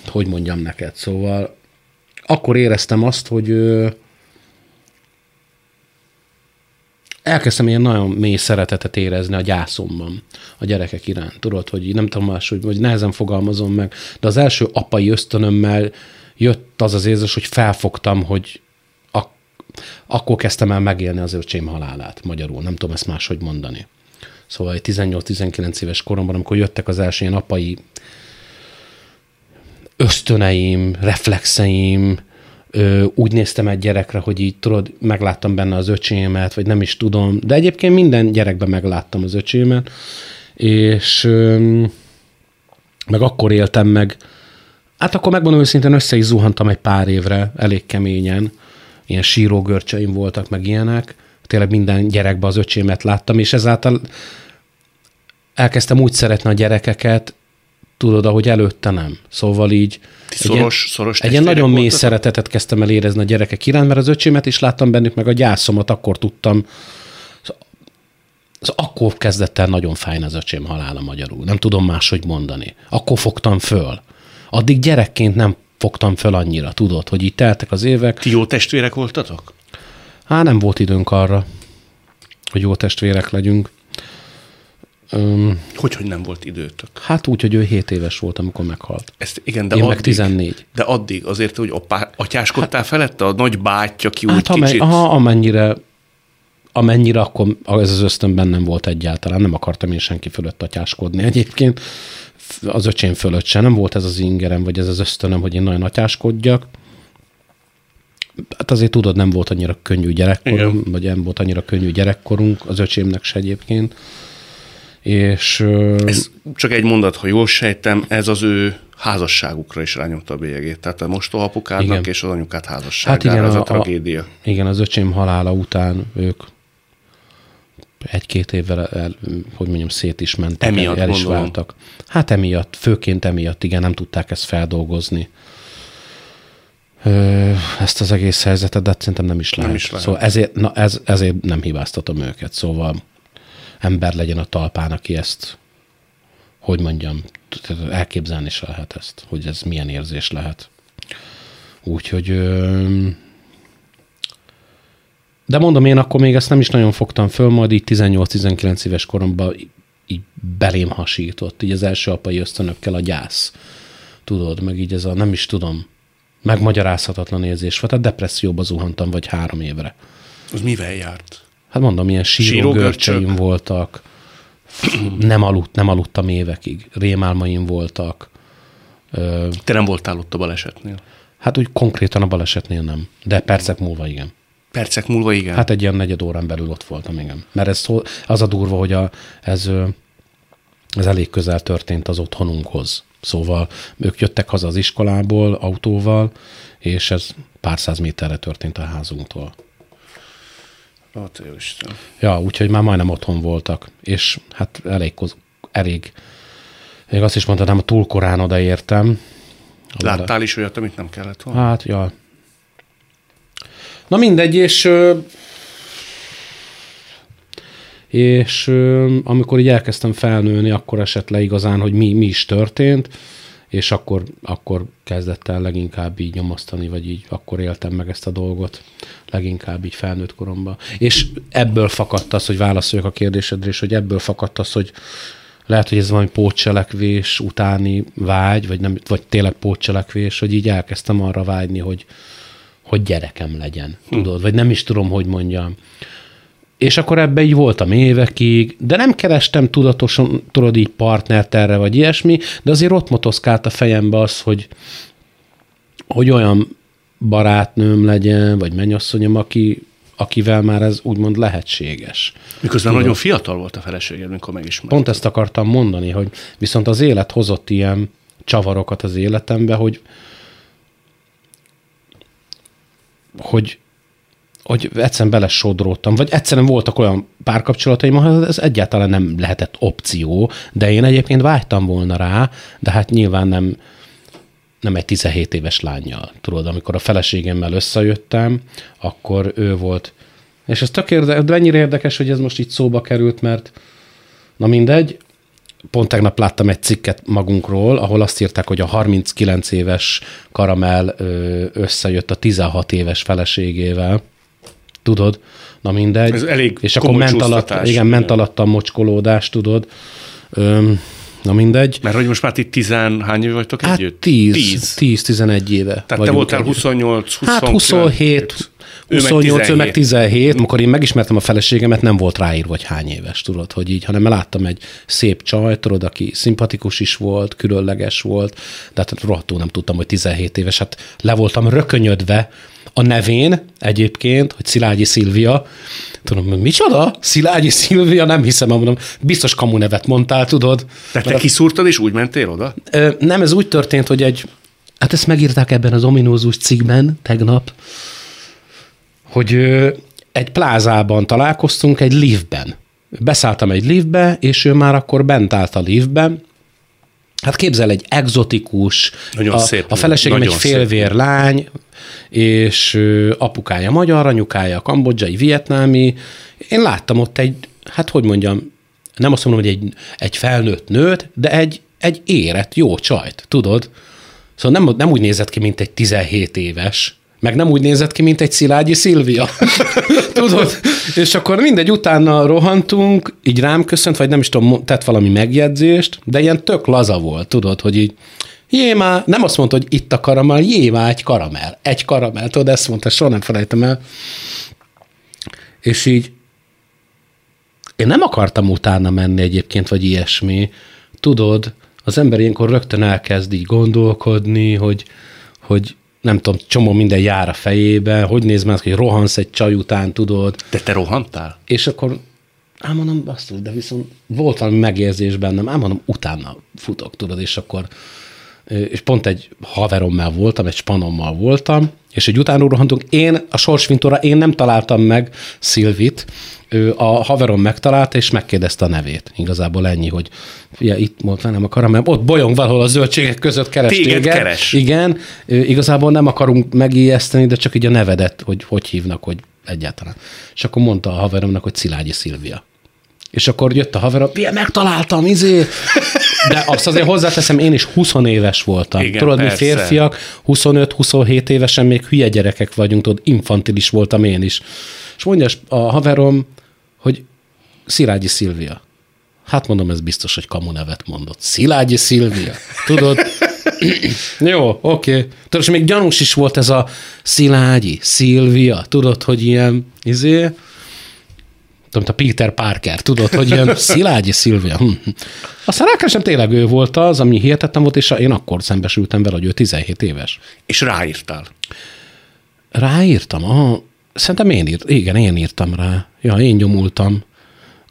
C: hogy mondjam neked, szóval akkor éreztem azt, hogy ö, elkezdtem ilyen nagyon mély szeretetet érezni a gyászomban a gyerekek iránt. Tudod, hogy nem tudom más, hogy vagy nehezen fogalmazom meg, de az első apai ösztönömmel jött az az érzés, hogy felfogtam, hogy ak- akkor kezdtem el megélni az öcsém halálát magyarul. Nem tudom ezt máshogy mondani. Szóval egy 18-19 éves koromban, amikor jöttek az első ilyen apai ösztöneim, reflexeim, ö, úgy néztem egy gyerekre, hogy így tudod, megláttam benne az öcsémet, vagy nem is tudom, de egyébként minden gyerekben megláttam az öcsémet, és ö, meg akkor éltem meg, hát akkor megmondom őszintén, össze is zuhantam egy pár évre, elég keményen, ilyen sírógörcseim voltak, meg ilyenek, tényleg minden gyerekben az öcsémet láttam, és ezáltal elkezdtem úgy szeretni a gyerekeket, tudod, ahogy előtte nem. Szóval így
B: Ti
C: egy
B: szoros, szoros
C: egy ilyen nagyon mély szeretetet kezdtem el érezni a gyerekek iránt, mert az öcsémet is láttam bennük, meg a gyászomat akkor tudtam. Az akkor kezdett el nagyon fájni az öcsém halála magyarul. Nem tudom máshogy mondani. Akkor fogtam föl. Addig gyerekként nem fogtam föl annyira, tudod, hogy így teltek az évek.
B: Ti jó testvérek voltatok?
C: Hát nem volt időnk arra, hogy jó testvérek legyünk. Öm,
B: Hogy, hogy nem volt időtök?
C: hát úgy, hogy ő 7 éves volt, amikor meghalt.
B: Ezt, igen, de
C: Én
B: addig,
C: meg 14.
B: De addig azért, hogy apá, atyáskodtál hát, felette? A nagy bátyja, ki úgy
C: Hát
B: kicsit...
C: aha, amennyire, amennyire akkor ez az ösztön bennem volt egyáltalán. Nem akartam én senki fölött atyáskodni egyébként. Az öcsém fölött sem. Nem volt ez az ingerem, vagy ez az ösztönöm, hogy én nagyon atyáskodjak. Hát azért tudod, nem volt annyira könnyű gyerekkorom,
B: Igen.
C: vagy nem volt annyira könnyű gyerekkorunk, az öcsémnek se egyébként. És
B: Ez csak egy mondat, ha jól sejtem, ez az ő házasságukra is rányomta a bélyegét. Tehát a mostohapukádnak
C: Igen.
B: és az anyukád házasságára
C: Hát igen,
B: ez a,
C: a- a-
B: tragédia.
C: Igen, az öcsém halála után ők egy-két évvel, el, hogy mondjam, szét is mentek,
B: Emiatt,
C: el, el is váltak. Hát emiatt, főként emiatt, igen, nem tudták ezt feldolgozni. Ezt az egész helyzetet, de hát szerintem nem is lehet.
B: is lehet.
C: Szóval ezért, na ez, ezért nem hibáztatom őket. Szóval ember legyen a talpán, aki ezt, hogy mondjam, elképzelni se lehet ezt, hogy ez milyen érzés lehet. Úgyhogy de mondom, én akkor még ezt nem is nagyon fogtam föl, majd így 18-19 éves koromban így belém hasított, így az első apai ösztönökkel a gyász. Tudod, meg így ez a, nem is tudom, megmagyarázhatatlan érzés volt. Tehát depresszióba zuhantam, vagy három évre.
B: Az mivel járt?
C: Hát mondom, ilyen sírógörcseim voltak, nem, aludt, nem aludtam évekig, rémálmaim voltak.
B: Te nem voltál ott a balesetnél.
C: Hát úgy konkrétan a balesetnél nem, de percek múlva igen.
B: Percek múlva igen.
C: Hát egy ilyen negyed órán belül ott voltam, igen. Mert ez az a durva, hogy a, ez, ez elég közel történt az otthonunkhoz. Szóval ők jöttek haza az iskolából autóval, és ez pár száz méterre történt a házunktól.
B: Ott jó Isten.
C: Ja, úgyhogy már majdnem otthon voltak, és hát elég, elég még azt is mondhatnám, túl korán odaértem.
B: Láttál is olyat, amit nem kellett volna?
C: Hát, ja. Na mindegy, és és amikor így elkezdtem felnőni, akkor esett le igazán, hogy mi, mi is történt, és akkor, akkor kezdett el leginkább így nyomasztani, vagy így akkor éltem meg ezt a dolgot, leginkább így felnőtt koromban. És ebből fakadt az, hogy válaszoljak a kérdésedre, és hogy ebből fakadt az, hogy lehet, hogy ez valami pótcselekvés utáni vágy, vagy, nem, vagy tényleg pótcselekvés, hogy így elkezdtem arra vágyni, hogy, hogy gyerekem legyen, tudod, vagy nem is tudom, hogy mondjam. És akkor ebbe így voltam évekig, de nem kerestem tudatosan, tudod így partnert erre, vagy ilyesmi, de azért ott motoszkált a fejembe az, hogy, hogy olyan barátnőm legyen, vagy mennyasszonyom, aki, akivel már ez úgymond lehetséges.
B: Miközben nagyon fiatal volt a feleséged, mikor megismert.
C: Pont ezt akartam mondani, hogy viszont az élet hozott ilyen csavarokat az életembe, hogy hogy hogy egyszerűen belesodródtam, vagy egyszerűen voltak olyan párkapcsolataim, ahol ez egyáltalán nem lehetett opció, de én egyébként vágytam volna rá, de hát nyilván nem, nem egy 17 éves lányjal. Tudod, amikor a feleségemmel összejöttem, akkor ő volt. És ez tök érdekes, de ennyire érdekes, hogy ez most így szóba került, mert na mindegy, pont tegnap láttam egy cikket magunkról, ahol azt írták, hogy a 39 éves karamell összejött a 16 éves feleségével. Tudod? Na mindegy.
B: Ez elég
C: És akkor ment alatt, igen, ment alatt a mocskolódás, tudod. Öm, na mindegy.
B: Mert hogy most már ti tizen, hány éve vagytok
C: Hát
B: együtt?
C: 10, 10-11 éve.
B: Tehát te voltál
C: együtt.
B: 28, 29.
C: Hát 27,
B: Ő meg
C: 28, ő meg
B: 17.
C: 17. Amikor én megismertem a feleségemet, nem volt ráírva, hogy hány éves, tudod, hogy így, hanem láttam egy szép csaj, tudod, aki szimpatikus is volt, különleges volt, de hát rohadtul nem tudtam, hogy 17 éves. Hát le voltam rökönyödve a nevén egyébként, hogy Szilágyi Szilvia. Tudom, micsoda? Szilágyi Szilvia? Nem hiszem, mondom, biztos kamu nevet mondtál, tudod.
B: Tehát te kiszúrtad és úgy mentél oda?
C: Nem, ez úgy történt, hogy egy, hát ezt megírták ebben az ominózus cikkben tegnap, hogy egy plázában találkoztunk, egy liftben. Beszálltam egy liftbe, és ő már akkor bent állt a liftben, Hát képzel egy egzotikus,
B: Nagyon
C: a,
B: szép
C: a feleségem
B: nagyon
C: egy félvér lány, és apukája magyar, anyukája kambodzsai, vietnámi. Én láttam ott egy, hát hogy mondjam, nem azt mondom, hogy egy, egy felnőtt nőt, de egy, egy érett, jó csajt, tudod? Szóval nem, nem úgy nézett ki, mint egy 17 éves, meg nem úgy nézett ki, mint egy Szilágyi Szilvia. Tudod? És akkor mindegy, utána rohantunk, így rám köszönt, vagy nem is tudom, tett valami megjegyzést, de ilyen tök laza volt, tudod, hogy így jé már, nem azt mondta, hogy itt a karamell, jé már egy karamell, egy karamell, tudod, ezt mondta, soha nem felejtem el. És így én nem akartam utána menni egyébként, vagy ilyesmi. Tudod, az ember ilyenkor rögtön elkezd így gondolkodni, hogy, hogy nem tudom, csomó minden jár a fejébe, hogy néz meg, hogy rohansz egy csaj után, tudod,
B: De te rohantál?
C: és akkor ám mondom, basszus, de viszont volt valami megérzés bennem, ám mondom, utána futok, tudod, és akkor és pont egy haverommal voltam, egy spanommal voltam, és egy utána rohantunk. Én a sorsvintóra, én nem találtam meg Szilvit, ő a haverom megtalálta, és megkérdezte a nevét. Igazából ennyi, hogy ugye, itt volt velem a karamell, ott bolyong valahol a zöldségek között keres
B: Téged
C: téged.
B: keres.
C: Igen, igazából nem akarunk megijeszteni, de csak így a nevedet, hogy hogy hívnak, hogy egyáltalán. És akkor mondta a haveromnak, hogy Szilágyi Szilvia. És akkor jött a haverom, Pia, megtaláltam, izé. De azt azért hozzáteszem, én is 20 éves voltam.
B: Igen,
C: tudod, mi
B: persze.
C: férfiak 25-27 évesen még hülye gyerekek vagyunk, tudod, infantilis voltam én is. És mondja a haverom, hogy Szilágyi Szilvia. Hát mondom, ez biztos, hogy kamu nevet mondott. Szilágyi Szilvia. Tudod? Jó, oké. Okay. Tudod, és még gyanús is volt ez a Szilágyi, Szilvia. Tudod, hogy ilyen, izé, mint a Peter Parker, tudod, hogy ilyen Szilágyi Szilvia. Hm. Aztán rákeresem, tényleg ő volt az, ami hihetetlen volt, és én akkor szembesültem vele, hogy ő 17 éves.
B: És ráírtál.
C: Ráírtam? Ah, szerintem én írt, igen, én írtam rá. Ja, én nyomultam.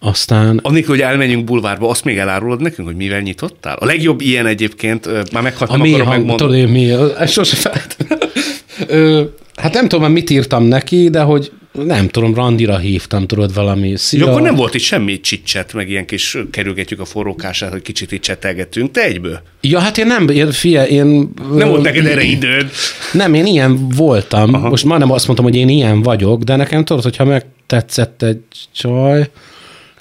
C: Aztán...
B: Amikor, hogy elmenjünk bulvárba, azt még elárulod nekünk, hogy mivel nyitottál? A legjobb ilyen egyébként, már meghat, nem
C: a
B: akarom megmondani.
C: Tudod, én mi? Sose felejtem. Hát nem tudom, mit írtam neki, de hogy nem tudom, randira hívtam, tudod, valami
B: szia. Jó, akkor nem volt itt semmi csicset, meg ilyen kis kerülgetjük a forrókását, hogy kicsit itt csetelgetünk. Te egyből?
C: Ja, hát én nem, én, fia, én...
B: Nem volt neked erre időd.
C: Nem, én ilyen voltam. Aha. Most már nem azt mondtam, hogy én ilyen vagyok, de nekem tudod, hogyha megtetszett egy csaj,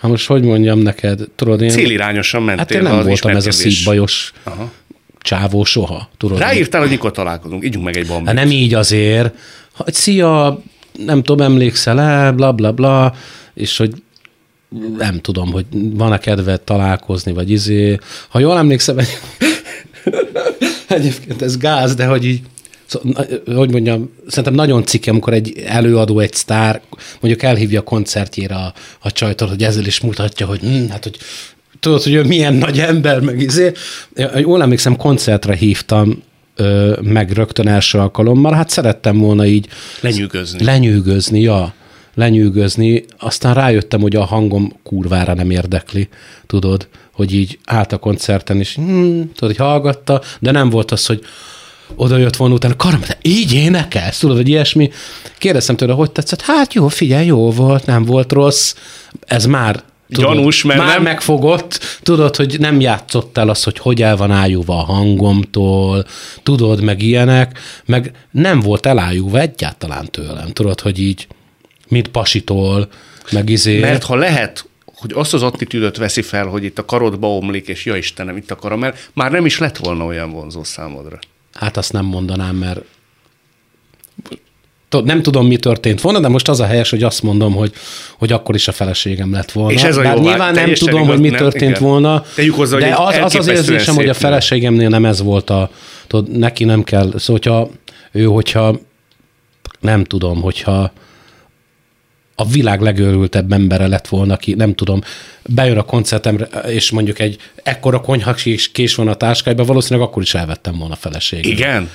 C: Hát most hogy mondjam neked, tudod én...
B: Célirányosan mentél.
C: Hát én nem voltam ez a szívbajos Aha. csávó soha. Tudod,
B: Ráírtál, hogy mikor találkozunk, ígyunk meg egy bombát.
C: Hát nem így azért, hogy szia, nem tudom, emlékszel-e, bla, bla, bla, és hogy nem tudom, hogy van-e kedved találkozni, vagy izé. Ha jól emlékszem, egyébként ez gáz, de hogy így Szóval, hogy mondjam, szerintem nagyon cikke, amikor egy előadó, egy sztár mondjuk elhívja a koncertjére a, a csajtól, hogy ezzel is mutatja, hogy hm, hát, hogy tudod, hogy ő milyen nagy ember, meg izé. Jól emlékszem, koncertre hívtam ö, meg rögtön első alkalommal, hát szerettem volna így...
B: Lenyűgözni.
C: Lenyűgözni, ja lenyűgözni, aztán rájöttem, hogy a hangom kurvára nem érdekli, tudod, hogy így állt a koncerten, és hm, tudod, hogy hallgatta, de nem volt az, hogy oda jött volna utána, karam, te így énekelsz, tudod, hogy ilyesmi. Kérdeztem tőle, hogy tetszett? Hát jó, figyelj, jó volt, nem volt rossz. Ez már
B: Tudod, Gyanús, mert
C: már
B: nem...
C: megfogott, tudod, hogy nem játszottál az, hogy hogy el van ájúva a hangomtól, tudod, meg ilyenek, meg nem volt elájúva egyáltalán tőlem, tudod, hogy így, mint pasitól, meg izé.
B: Mert ha lehet, hogy azt az attitűdöt veszi fel, hogy itt a karodba omlik, és ja Istenem, itt a karamell, már nem is lett volna olyan vonzó számodra.
C: Hát azt nem mondanám, mert nem tudom, mi történt volna, de most az a helyes, hogy azt mondom, hogy, hogy akkor is a feleségem lett volna. És ez a Bár jó, nyilván nem tudom, igaz, hogy mi nem, történt igen. volna, hozzá, de az, az az érzésem, hogy a feleségemnél nem ez volt a, tudod, neki nem kell, szóval hogyha ő, hogyha nem tudom, hogyha a világ legőrültebb embere lett volna, aki nem tudom, bejön a koncertemre, és mondjuk egy ekkora konyha kés van a táskájban, valószínűleg akkor is elvettem volna a feleségét.
B: Igen?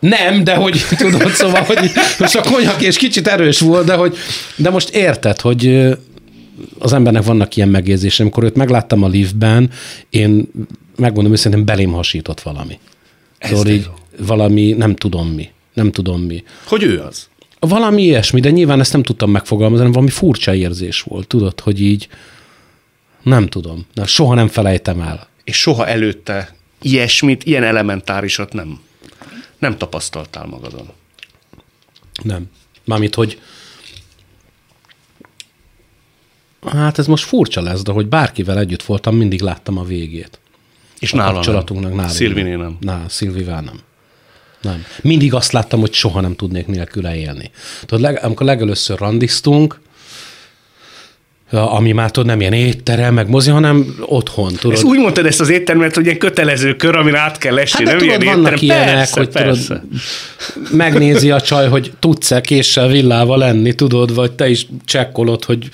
C: Nem, de hogy tudod, szóval, hogy most a konyhakés kicsit erős volt, de hogy, de most érted, hogy az embernek vannak ilyen megérzések. Amikor őt megláttam a liftben, én megmondom őszintén, belém hasított valami. Ez szóval így valami, nem tudom mi. Nem tudom mi.
B: Hogy ő az?
C: Valami ilyesmi, de nyilván ezt nem tudtam megfogalmazni, valami furcsa érzés volt, tudod, hogy így nem tudom, de soha nem felejtem el.
B: És soha előtte ilyesmit, ilyen elementárisat nem, nem tapasztaltál magadon.
C: Nem. Mármint, hogy hát ez most furcsa lesz, de hogy bárkivel együtt voltam, mindig láttam a végét.
B: És a nálam kapcsolatunknak nálam. Szilviné nem.
C: Na, Szilvivel nem. Nem. Mindig azt láttam, hogy soha nem tudnék nélküle élni. Tudod, leg, amikor legelőször randiztunk, ami már tudod, nem ilyen étterem, meg mozi, hanem otthon. Tudod.
B: Ezt úgy mondtad ezt az éttermet, hogy ilyen kötelező kör, amin át kell esni, hát, nem tudod, ilyen vannak étterem. ilyenek, persze,
C: hogy
B: persze.
C: tudod, megnézi a csaj, hogy tudsz-e késsel villával lenni, tudod, vagy te is csekkolod, hogy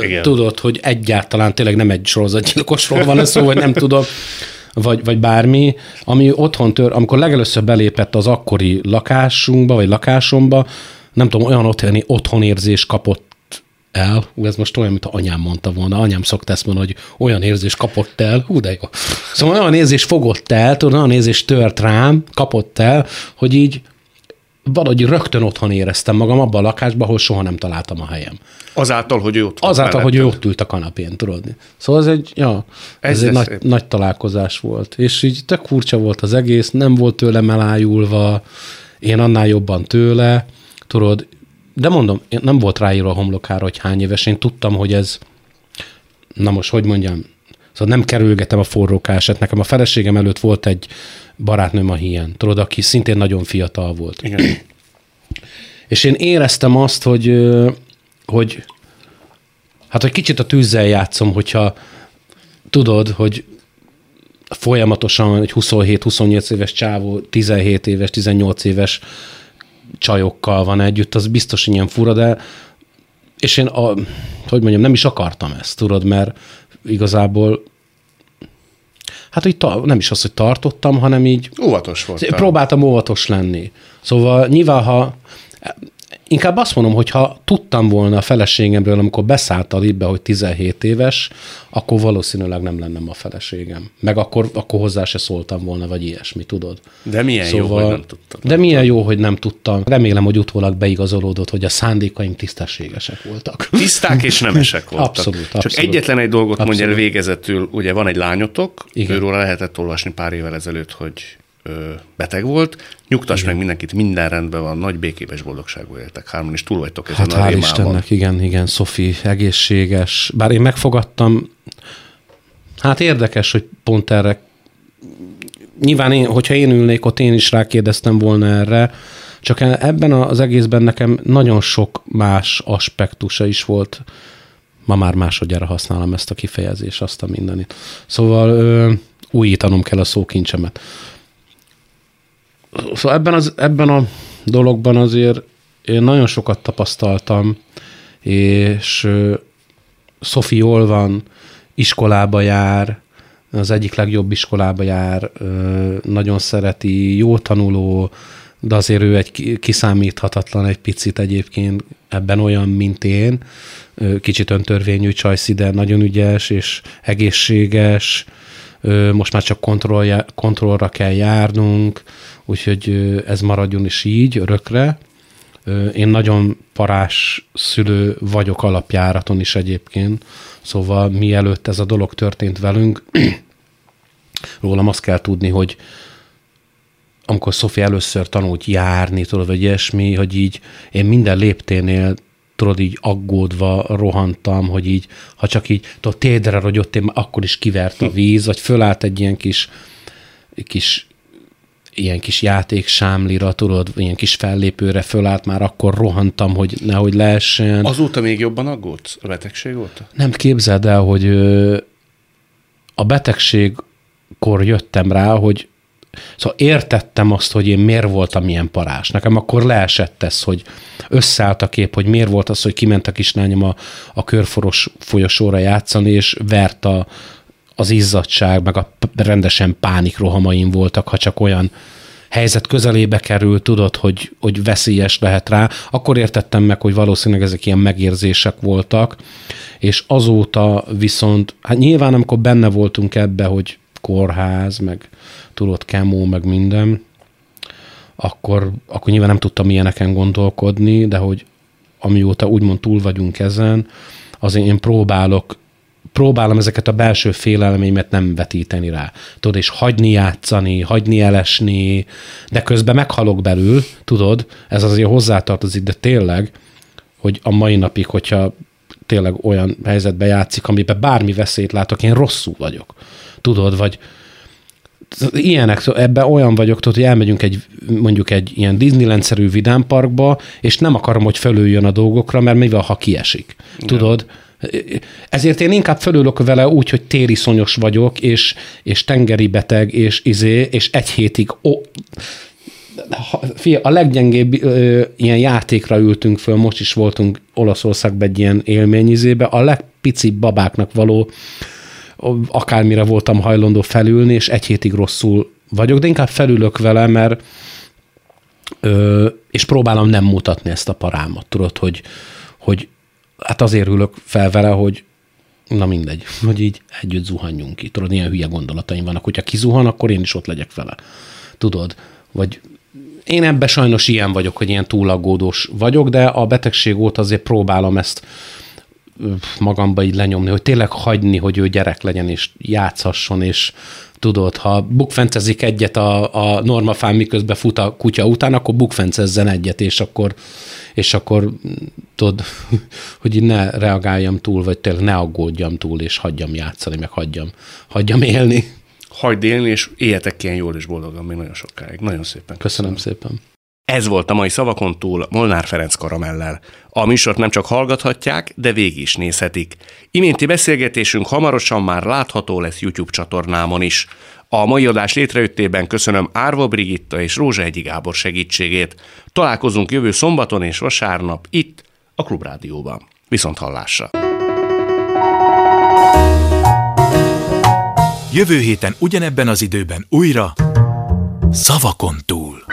C: Igen. tudod, hogy egyáltalán tényleg nem egy sorozatgyilkosról van szó, vagy nem tudom vagy, vagy bármi, ami otthon tör, amikor legelőször belépett az akkori lakásunkba, vagy lakásomba, nem tudom, olyan otthoni otthonérzés kapott el, hú, ez most olyan, mint a anyám mondta volna, anyám szokta ezt mondani, hogy olyan érzés kapott el, hú, de jó. Szóval olyan érzés fogott el, tudod, olyan érzés tört rám, kapott el, hogy így valahogy rögtön otthon éreztem magam abban a lakásban, ahol soha nem találtam a helyem.
B: Azáltal, hogy ő ott
C: Azáltal, hogy ő ott ült a kanapén, tudod. Szóval ez egy, ja, ez, ez egy nagy, nagy, találkozás volt. És így tök furcsa volt az egész, nem volt tőlem elájulva, én annál jobban tőle, tudod, de mondom, nem volt ráírva a homlokára, hogy hány éves, én tudtam, hogy ez, na most, hogy mondjam, szóval nem kerülgetem a forrókását. Nekem a feleségem előtt volt egy barátnőm a híján, tudod, aki szintén nagyon fiatal volt.
B: Igen.
C: És én éreztem azt, hogy, hogy hát, hogy kicsit a tűzzel játszom, hogyha tudod, hogy folyamatosan egy 27-28 éves csávó, 17 éves, 18 éves csajokkal van együtt, az biztos, ilyen fura, de és én, a, hogy mondjam, nem is akartam ezt, tudod, mert igazából Hát, hogy ta, nem is az, hogy tartottam, hanem így...
B: Óvatos volt.
C: Próbáltam óvatos lenni. Szóval nyilván, ha Inkább azt mondom, hogy ha tudtam volna a feleségemről, amikor beszállt a libbe, hogy 17 éves, akkor valószínűleg nem lennem a feleségem. Meg akkor, akkor hozzá se szóltam volna, vagy ilyesmi, tudod.
B: De milyen szóval, jó, hogy nem tudtam.
C: De milyen jó, hogy nem tudtam. Remélem, hogy utólag beigazolódott, hogy a szándékaim tisztességesek voltak.
B: Tiszták és nemesek voltak.
C: Abszolút,
B: Csak
C: abszolút.
B: egyetlen egy dolgot mondja el végezetül, ugye van egy lányotok,
C: Igen.
B: őről lehetett olvasni pár évvel ezelőtt, hogy ö, beteg volt. Nyugtass meg mindenkit, minden rendben van, nagy békébes boldogságú éltek. Hárman is túl vagytok ezen
C: Hát
B: a
C: hál'. Istennek, igen, igen, Szofi, egészséges. Bár én megfogadtam, hát érdekes, hogy pont erre, nyilván én, hogyha én ülnék ott, én is rákérdeztem volna erre, csak e- ebben az egészben nekem nagyon sok más aspektusa is volt. Ma már másodjára használom ezt a kifejezést, azt a mindenit. Szóval ö, újítanom kell a szókincsemet. Szóval ebben, az, ebben a dologban azért én nagyon sokat tapasztaltam, és Szofi jól van, iskolába jár, az egyik legjobb iskolába jár, nagyon szereti, jó tanuló, de azért ő egy ki- kiszámíthatatlan egy picit egyébként, ebben olyan, mint én. Kicsit öntörvényű csajszi, de nagyon ügyes és egészséges. Most már csak kontrollja, kontrollra kell járnunk, úgyhogy ez maradjon is így örökre. Én nagyon parás szülő vagyok alapjáraton is egyébként, szóval mielőtt ez a dolog történt velünk, rólam azt kell tudni, hogy amikor Szofi először tanult járni, tudod, vagy ilyesmi, hogy így én minden lépténél tudod, így aggódva rohantam, hogy így, ha csak így, tudod, tédre rogyott, én akkor is kivert a víz, vagy fölállt egy ilyen kis, kis ilyen kis játéksámlira, tudod, ilyen kis fellépőre fölállt, már akkor rohantam, hogy nehogy leessen.
B: Azóta még jobban aggódsz a betegség óta?
C: Nem képzeld el, hogy a betegségkor jöttem rá, hogy szóval értettem azt, hogy én miért voltam ilyen parás. Nekem akkor leesett ez, hogy összeállt a kép, hogy miért volt az, hogy kiment a kislányom a, a körforos folyosóra játszani, és vert a, az izzadság, meg a rendesen pánikrohamaim voltak, ha csak olyan helyzet közelébe kerül, tudod, hogy, hogy veszélyes lehet rá, akkor értettem meg, hogy valószínűleg ezek ilyen megérzések voltak, és azóta viszont, hát nyilván amikor benne voltunk ebbe, hogy kórház, meg tudod, kemó, meg minden, akkor, akkor nyilván nem tudtam ilyeneken gondolkodni, de hogy amióta úgymond túl vagyunk ezen, azért én próbálok próbálom ezeket a belső félelmeimet nem vetíteni rá. Tudod, és hagyni játszani, hagyni elesni, de közben meghalok belül, tudod, ez azért hozzátartozik, de tényleg, hogy a mai napig, hogyha tényleg olyan helyzetbe játszik, amiben bármi veszélyt látok, én rosszul vagyok. Tudod, vagy ilyenek, szóval ebben olyan vagyok, tudod, hogy elmegyünk egy, mondjuk egy ilyen Disneyland-szerű vidámparkba, és nem akarom, hogy fölüljön a dolgokra, mert mivel, ha kiesik. Tudod? Ezért én inkább fölülök vele úgy, hogy tériszonyos vagyok, és, és tengeri beteg, és izé, és egy hétig ó, a leggyengébb ö, ilyen játékra ültünk föl, most is voltunk Olaszországban egy ilyen élményizébe, a legpicibb babáknak való akármire voltam hajlandó felülni, és egy hétig rosszul vagyok, de inkább felülök vele, mert ö, és próbálom nem mutatni ezt a parámat, tudod, hogy, hogy hát azért ülök fel vele, hogy na mindegy, hogy így együtt zuhanjunk ki. Tudod, ilyen hülye gondolataim vannak, hogyha kizuhan, akkor én is ott legyek vele. Tudod? Vagy én ebbe sajnos ilyen vagyok, hogy ilyen túlaggódós vagyok, de a betegség óta azért próbálom ezt magamba így lenyomni, hogy tényleg hagyni, hogy ő gyerek legyen, és játszhasson, és tudod, ha bukfencezik egyet a, a normafán, miközben fut a kutya után, akkor bukfencezzen egyet, és akkor, és akkor tudod, hogy így ne reagáljam túl, vagy tényleg ne aggódjam túl, és hagyjam játszani, meg hagyjam, hagyjam élni.
B: Hagyd élni, és éljetek ilyen jól és boldogan még nagyon sokáig. Nagyon szépen.
C: Köszönöm szépen.
B: Ez volt a mai szavakon túl Molnár Ferenc karamellel. A műsort nem csak hallgathatják, de végig is nézhetik. Iménti beszélgetésünk hamarosan már látható lesz YouTube csatornámon is. A mai adás létrejöttében köszönöm Árva Brigitta és Rózsa Egyi Gábor segítségét. Találkozunk jövő szombaton és vasárnap itt, a Klubrádióban. Viszont hallásra!
A: Jövő héten ugyanebben az időben újra Szavakon túl.